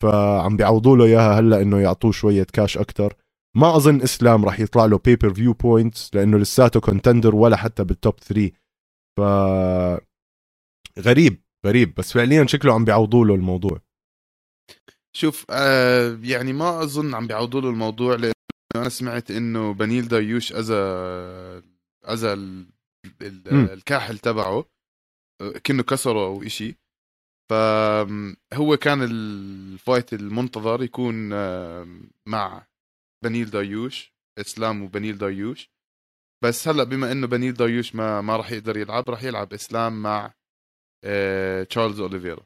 فعم بيعوضوا له إياها هلأ إنه يعطوه شوية كاش أكثر ما أظن إسلام راح يطلع له pay-per-view points لأنه لساته contender ولا حتى بال top 3 ف غريب غريب. بس فعليا شكله عم بيعوضوا له الموضوع. شوف آه يعني ما أظن عم بيعوضوا له الموضوع لأنه أنا سمعت إنه بنيل دايوش أذى أذى. الكاحل تبعه كأنه كسره أو إشي. فهو كان الفايت المنتظر يكون آه، مع بنيل دايوش إسلام وبنيل داريوش. بس هلأ بما إنه بنيل داريوش ما ما راح يقدر يلعب راح يلعب إسلام مع آه، تشارلز أوليفيرا.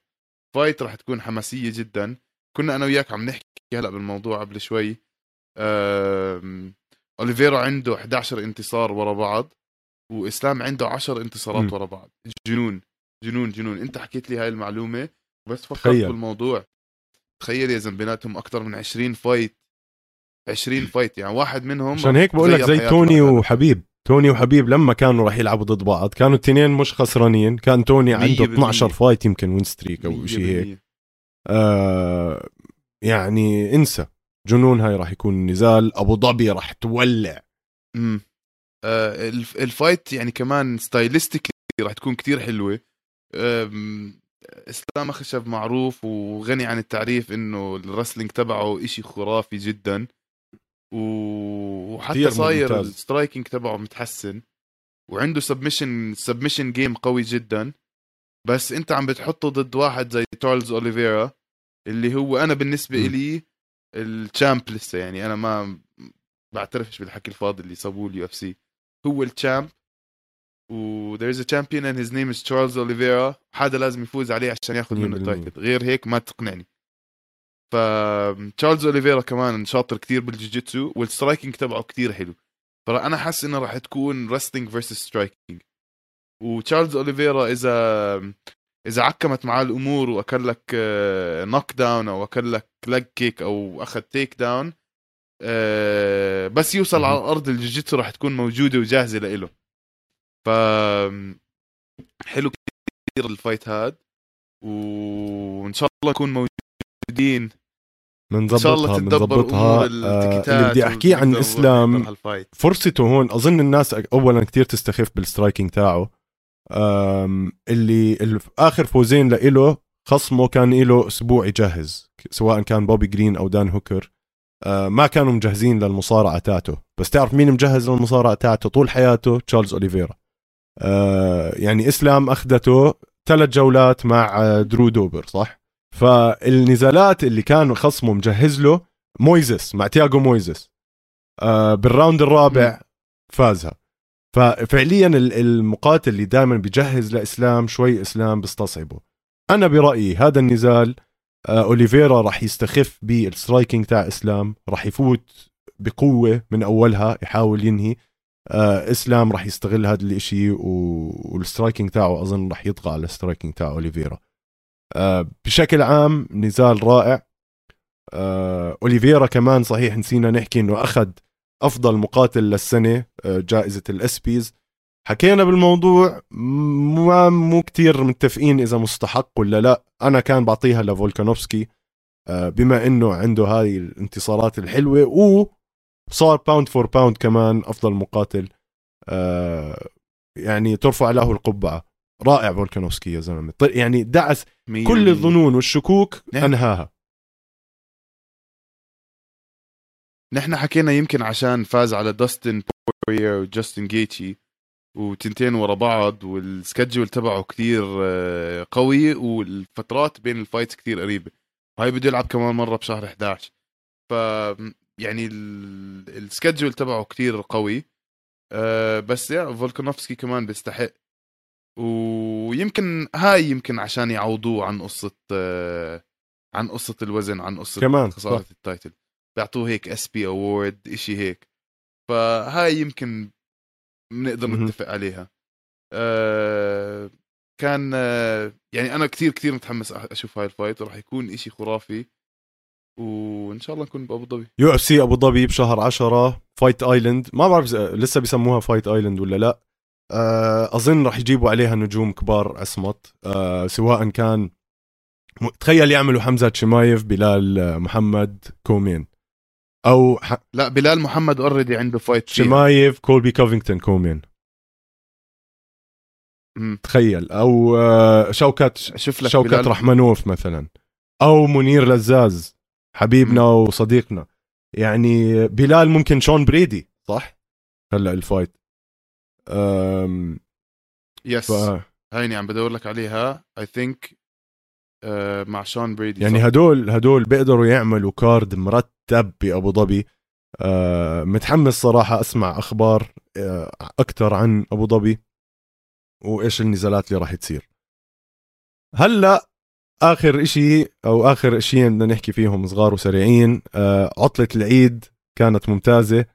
fight راح تكون حماسية جدا. كنا أنا وياك عم نحكي هلأ بالموضوع قبل شوي أوليفيرا عنده 11 انتصار ورا بعض وإسلام عنده 10 انتصارات. ورا بعض جنون جنون جنون أنت حكيت لي هاي المعلومة بس فكرت تخيل. بالموضوع تخيل يا زلمة بيناتهم أكثر من 20 fight 20 fight يعني واحد منهم عشان هيك بقول لك زي توني. وحبيب توني وحبيب لما كانوا راح يلعبوا ضد بعض كانوا الاثنين مش خسرانين كان توني عنده بالمية. 12 fight يمكن win streak أو شيء هيك. آه يعني انسى. جنون هاي راح يكون النزال أبو ظبي راح تولع. امم آه ال ف- ال fight يعني كمان stylistic راح تكون كتير حلوة. إسلام خشب معروف وغني عن التعريف إنه ال wrestling تبعه إشي خرافي جدا. وحتى صاير ممتاز. ال striking تبعه متحسن. وعنده submission submission game قوي جدا. بس أنت عم بتحطه ضد واحد زي تشارلز أوليفيرا اللي هو أنا بالنسبة. لي ال champ لسه يعني أنا ما بعترفش بالحكي الفاضي اللي صابوه اليو إف سي. هو ال champ و there is a champion and his name is Charles Oliveira. حدا لازم يفوز عليه عشان ياخذ منه 100%. ال title. غير هيك ما تقنعني. ف تشارلز اوليفيرا كمان شاطر كتير بالجوجيتسو وال striking تبعه كتير حلو. فأنا حاسس إنه راح تكون wrestling versus striking وتشارلز اوليفيرا اذا إذا عكمت معاه الأمور وأكل لك knockdown أو أكل لك leg kick أو أخذ takedown بس يوصل. على الأرض الجوجيتسو راح تكون موجودة وجاهزة لإله. ف حلو كثير ال fight هاد. وإن شاء الله نكون موجودين. إن شاء الله بنظبطها تتدبر بنظبطها أمور آه، اللي بدي أحكيه عن إسلام فرصته هون. أظن الناس اولا كتير تستخف بال striking تاعه. اللي آخر فوزين لإله خصمه كان له أسبوع يجهز سواء كان بوبي جرين أو دان هوكر. أه، ما كانوا مجهزين للمصارعة تاعته. بس تعرف مين مجهز للمصارعة تاعته طول حياته؟ تشارلز أوليفيرا. أه، يعني إسلام أخذته ثلاث جولات مع آه، درو دوبر صح؟ فالنزالات اللي كان خصمه مجهز له مويزس مع تياغو مويزس بال round الرابع فازها. ففعليا ال- المقاتل اللي دائما بيجهز لإسلام شوي إسلام بيستصعبه أنا برأيي هذا النزال آه، أوليفيرا راح يستخف بال striking تاع إسلام راح يفوت بقوة من أولها يحاول ينهي آه، إسلام راح يستغل هذا الإشي وال striking تاعه أظن راح يطغى على ال striking تاع أوليفيرا. آه، بشكل عام نزال رائع. أوليفيرا كمان صحيح نسينا نحكي إنه أخذ أفضل مقاتل للسنة آه، جائزة ال ESPYs. حكينا بالموضوع ما مو كتير متفقين إذا مستحق ولا لا. أنا كان بعطيها لفولكانوفسكي آه، بما إنه عنده هاي الانتصارات الحلوة وصار pound for pound كمان أفضل مقاتل آه، يعني ترفع له القبعة. رائع فولكانوفسكي يا زلمة. يعني دعس كل. الظنون والشكوك نعم. أنهاها. نحن حكينا يمكن عشان فاز على داستن بورير وجاستن جيتشي وتنتين ورا بعض وال schedule تبعه كتير آه، قوي والفترات بين ال fights كتير قريبة. وهي بده يلعب كمان مرة بشهر 11 ف يعني ال- ال schedule تبعه كتير قوي آه، بس يا فولكانوفسكي كمان بيستحق. ويمكن هاي يمكن عشان يعوضوه عن قصة آه، عن قصة الوزن عن قصة كمان، خسارة صح. ال title بيعطوه هيك ESPY award إشي هيك. فهاي يمكن بنقدر. نتفق عليها. آه كان آه يعني أنا كثير كثير متحمس أشوف هاي ال fight وراح يكون إشي خرافي. وإن شاء الله نكون بأبو ظبي. UFC أبو ظبي بشهر 10 Fight Island ما بعرف لسه بيسموها Fight Island ولا لا. آه، أظن راح يجيبوا عليها نجوم كبار اسمط آه، سواء كان تخيل يعملوا حمزة شمايف بلال آه، محمد co-main أو ح... لا بلال محمد already عنده fight فيها. شمايف كولبي كوفينغتون co-main مم. تخيل. أو آه، شوكت شوف لك شوكت بلال. رحمنوف مثلا. أو منير لزاز حبيبنا وصديقنا. يعني بلال ممكن شون بريدي صح؟ هلأ ال fight أم يس ف... هيني عم بدور لك عليها. I think مع شون بريدي يعني صح. هدول هدول بيقدروا يعملوا card مرتب بأبو ظبي. أه متحمس صراحة أسمع أخبار أه أكثر عن أبو ظبي وإيش النزالات اللي راح تصير. هلأ آخر إشي أو آخر إشيين بدنا نحكي فيهم صغار وسريعين. أه عطلة العيد كانت ممتازة.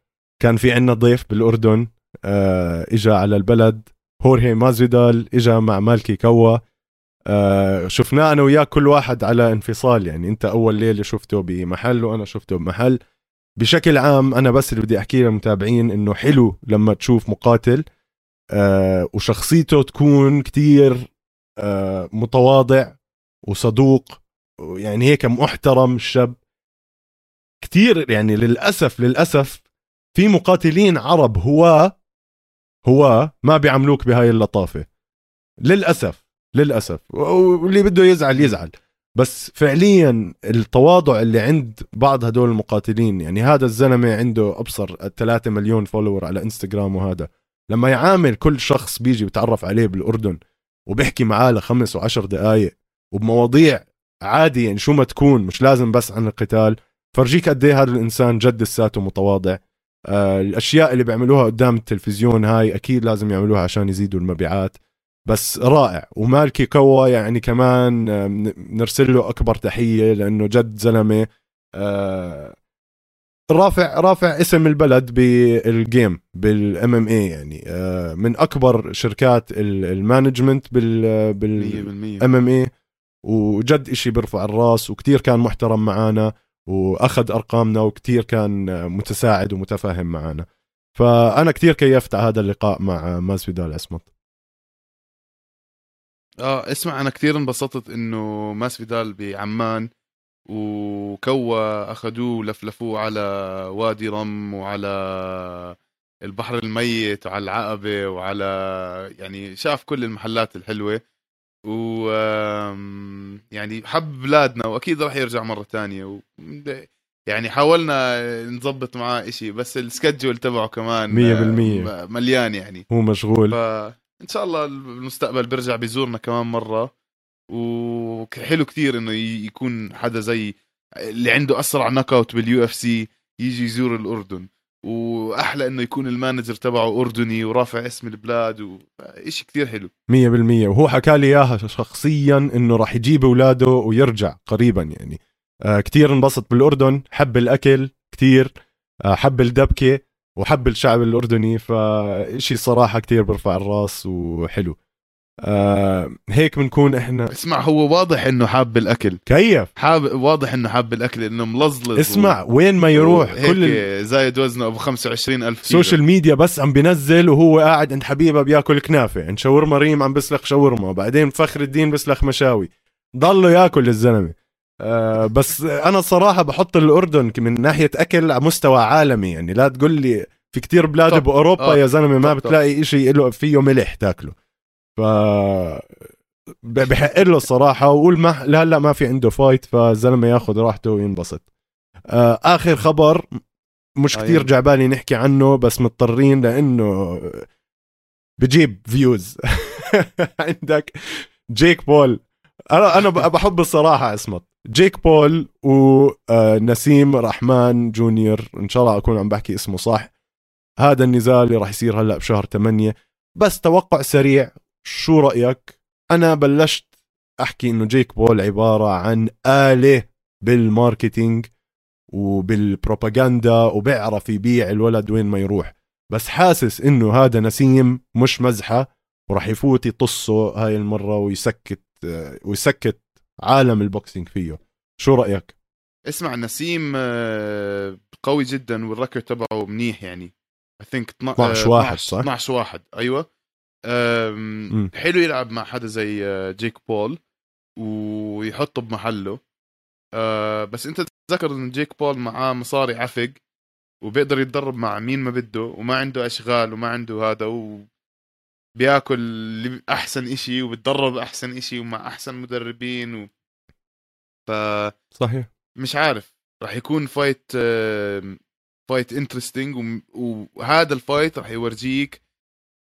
كان في عنا ضيف بالأردن أه إجا على البلد هورهي مازفيدال إجا مع مالكي كوا. آه شفناه أنا وياك كل واحد على انفصال يعني أنت أول ليلة شفته بمحل وأنا شفته بمحل. بشكل عام أنا بس اللي بدي أحكيه للمتابعين إنه حلو لما تشوف مقاتل آه وشخصيته تكون كتير آه متواضع وصدوق يعني هيك محترم الشاب. كتير يعني للاسف للأسف في مقاتلين عرب هو هو ما بيعملوك بهاي اللطافة. للأسف. للأسف. واللي بده يزعل يزعل. بس فعليا التواضع اللي عند بعض هدول المقاتلين يعني هذا الزلمة عنده أبصر 3 مليون follower على انستغرام وهذا. لما يعامل كل شخص بيجي بتعرف عليه بالأردن وبيحكي معاه لخمس وعشر دقائق وبمواضيع عادي يعني شو ما تكون مش لازم بس عن القتال فرجيك قد إيه هذا الإنسان جد لساته متواضع. آه الأشياء اللي بيعملوها قدام التلفزيون هاي أكيد لازم يعملوها عشان يزيدوا المبيعات. بس رائع. ومالكي كوا يعني كمان آه نرسل له أكبر تحية لأنه جد زلمة. آه رافع رافع اسم البلد بال game بال MMA يعني. آه من أكبر شركات ال management بال بال MMA وجد إشي بيرفع الراس وكتير كان محترم معنا وأخذ أرقامنا وكتير كان متساعد ومتفاهم معنا فأنا كتير كيفت على هذا اللقاء مع ماسفيدال اسمت آه اسمع أنا كتير انبسطت إنه ماسفيدال بعمان وكوا أخذوه ولفلفوه على وادي رم وعلى البحر الميت وعلى العقبة وعلى يعني شاف كل المحلات الحلوة. و يعني حب بلادنا وأكيد راح يرجع مرة تانية و... يعني حاولنا نظبط معاه إشي بس ال schedule تبعه كمان 100% مليان يعني. هو مشغول. فان شاء الله بالمستقبل بيرجع بيزورنا كمان مرة. وحلو كثير إنه يكون حدا زي اللي عنده أسرع knockout بال UFC يجي يزور الأردن. وأحلى إنه يكون ال manager تبعه أردني ورافع اسم البلاد وشيء كثير حلو. 100% وهو حكى لي إياها شخصيا إنه راح يجيب أولاده ويرجع قريبا يعني. آه كثير انبسط بالأردن حب الأكل كثير. آه حب الدبكة. وحب الشعب الأردني فشيء صراحة كثير برفع الراس وحلو. آه هيك بنكون إحنا. اسمع هو واضح إنه حاب الاكل كيف؟ حاب واضح إنه حاب الاكل إنه ملظلظ اسمع و... وين ما يروح كل ال... زايد وزنه أبو 25 ألف social media بس عم بنزل وهو قاعد عند حبيبه بياكل كنافة. عند شاورما ريم عم بسلخ شاورما. بعدين فخر الدين بسلخ مشاوي. ضله ياكل الزلمة. آه بس أنا الصراحه بحط الأردن من ناحية أكل على مستوى عالمي يعني لا تقول لي في كتير بلاد بأوروبا آه. يا زلمة ما بتلاقي شيء له فيه ملح تاكله. ف بحق له الصراحه وقول ما لا لا ما في عنده فايت فالزلمة ياخذ راحته وينبسط. آه آخر خبر مش كثير أيوة. جعبالي نحكي عنه بس مضطرين لأنه بجيب views [LAUGHS] عندك جيك بول. أنا أنا بحب الصراحة اسمت جيك بول ونسيم رحمن جونيور. إن شاء الله أكون عم بحكي اسمه صح. هذا النزال اللي راح يصير هلأ بشهر 8 بس توقع سريع شو رأيك؟ أنا بلشت أحكي إنه جيك بول عبارة عن آلة بال marketing وبالبروباغندا وبيعرف يبيع الولد وين ما يروح. بس حاسس إنه هذا نسيم مش مزحة وراح يفوت يطصه هاي المرة ويسكت ويسكت عالم ال boxing فيه. شو رأيك؟ اسمع نسيم آه، قوي جدا وال record تبعه منيح يعني. I think 12 واحد صح؟ 12 واحد. أيوه. حلو يلعب مع حدا زي آه، جيك بول ويحطه بمحله. أه بس انت تذكر إن جيك بول معاه مصاري عفق وبيقدر يتدرب مع مين ما بده وما عنده أشغال وما عنده هذا و بياكل أحسن إشي وبتدرب أحسن إشي ومع أحسن مدربين و... ف صحيح. مش عارف. راح يكون fight fight interesting وهذا ال fight راح يورجيك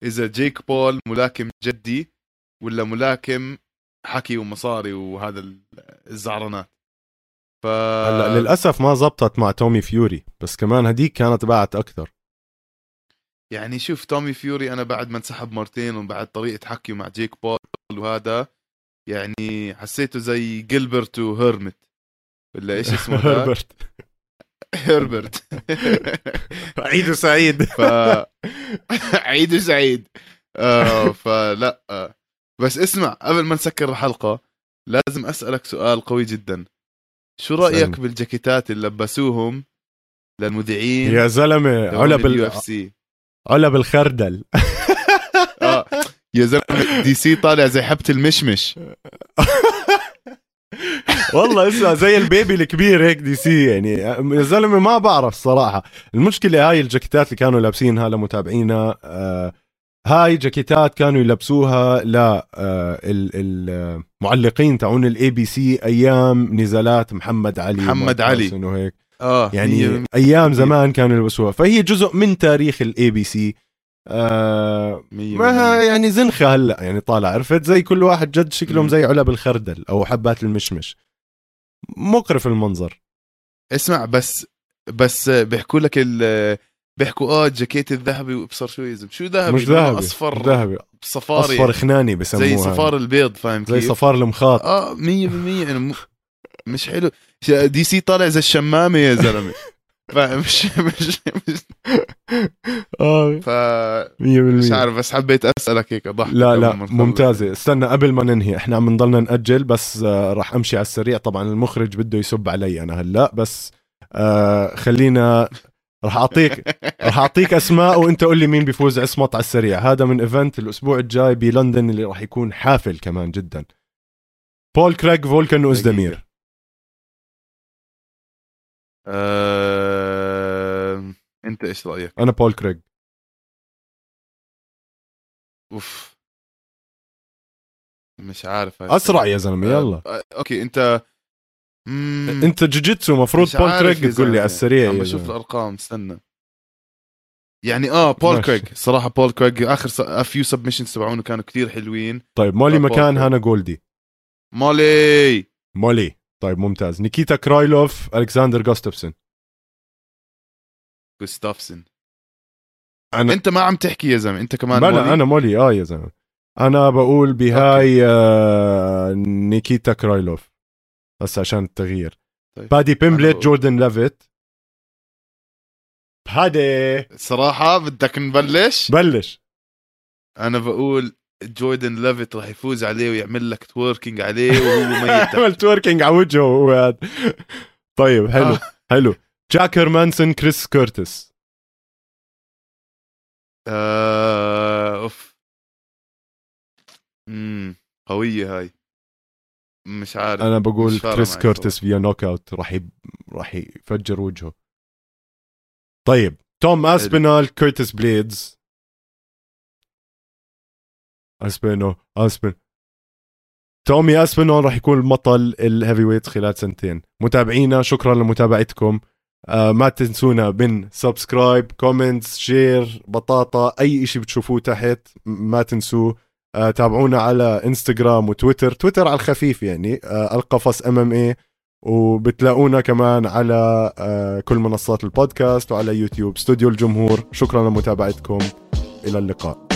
إذا جيك بول ملاكم جدي ولا ملاكم حكي ومصاري وهذا الزعرنات ف هلأ للأسف ما زبطت مع تومي فيوري بس كمان هديك كانت باعت أكثر. يعني شوف تومي فيوري أنا بعد ما انسحب مرتين وبعد طريقة حكيه مع جيك بول وهذا يعني حسيته زي جيلبرت وهيرمت ولا إيش اسمه [LAUGHS] هربرت هربرت [LAUGHS] عيد سعيد ف عيد سعيد آه فلا آه. بس اسمع قبل ما نسكر الحلقة لازم أسألك سؤال قوي جدا. شو رأيك. بالجاكيتات اللي لبسوهم للمذيعين يا زلمة علب ال UFC علب الخردل. آه. يا زلمة DC طالع زي حبة المشمش. والله اسمع زي ال baby الكبير هيك DC يعني. يا زلمة ما بعرف الصراحه المشكلة هاي الجاكيتات اللي كانوا لابسينها لمتابعينا آه هاي جاكيتات كانوا يلبسوها للمعلقين آه تاعون ال ABC أيام نزالات محمد علي. محمد علي. وهيك آه يعني هي- أيام زمان كانوا يلبسوها فهي جزء من تاريخ ال ABC آه ما. يعني زنخة هلا يعني طالع. عرفت؟ زي كل واحد جد شكلهم. زي علب الخردل أو حبات المشمش. مقرف المنظر. اسمع بس بس بيحكوا لك ال بيحكوا آه الجاكيت الذهبي وإبصر شو يا زلمه شو ذهبي؟ مش ذهبي أصفر. ذهبي. صفاري. أصفر خناني بسموها. زي صفار البيض فاهم زي كيف؟ صفار المخاط. آه 100% يعني مش حلو. دي سي طالع زي الشمامة يا زلمة. فاهم مش مش مش آه. ف 100% مش عارف بس حبيت أسألك هيك ضحك لا لا ممتازة. استنى قبل ما ننهي إحنا عم نضلنا نأجل بس آه راح أمشي على السريع. طبعا المخرج بده يسب علي أنا هلأ بس آه خلينا راح اعطيك راح أعطيك أسماء وأنت قول لي مين بيفوز عصمت على السريع. هذا من event الأسبوع الجاي بلندن اللي راح يكون حافل كمان جدا. بول كريغ فولكان اوزدمير آه... انت إيش رأيك؟ أنا بول كريغ. أوف. مش عارف اسرع يا زلمة يلا. آه، okay أنت مم، أنت جوجيتسو مفروض بول يا تقول لي. على السريع عم بشوف. الأرقام استنى. يعني آه بول ماشي. كريغ. صراحة بول كريغ آخر few submissions تبعونه كانوا كتير حلوين. طيب مولي آه، مكان. هانا جولدي. مولي! مولي. طيب ممتاز. نيكيتا كرايلوف ألكساندر جوستفسون جوستافسن أنا أنت ما عم تحكي يا زلمة أنت كمان مولي؟ أنا مولي آه يا زلمة. أنا بقول بهاي آه نيكيتا كرايلوف. بس عشان التغيير. طيب. بادي بيمبلت جوردن ليفيت هادي صراحة بدك نبلش؟ بلش. أنا بقول جوردن ليفيت راح يفوز عليه ويعمل لك twerking عليه وهو ميت [LAUGHS] عمل twerking على وجهه. طيب حلو آه. حلو. جاك هيرمانسون كريس كورتس. آه، أوف. امم قوية هاي. مش عارف أنا بقول كريس كورتس via knockout راح ي... راح يفجر وجهه. طيب توم أسبينال كورتس بليدز. اسبينو اسبين تومي اسبينال راح يكون بطل ال heavyweight خلال سنتين. متابعينا شكرا لمتابعتكم. آه ما تنسونا من subscribe comments share بطاطا أي إشي بتشوفوه تحت ما تنسوه. آه تابعونا على انستغرام وتويتر تويتر على الخفيف يعني آه القفص MMA وبتلاقونا كمان على آه كل منصات البودكاست وعلى يوتيوب. استوديو الجمهور. شكرا لمتابعتكم. إلى اللقاء.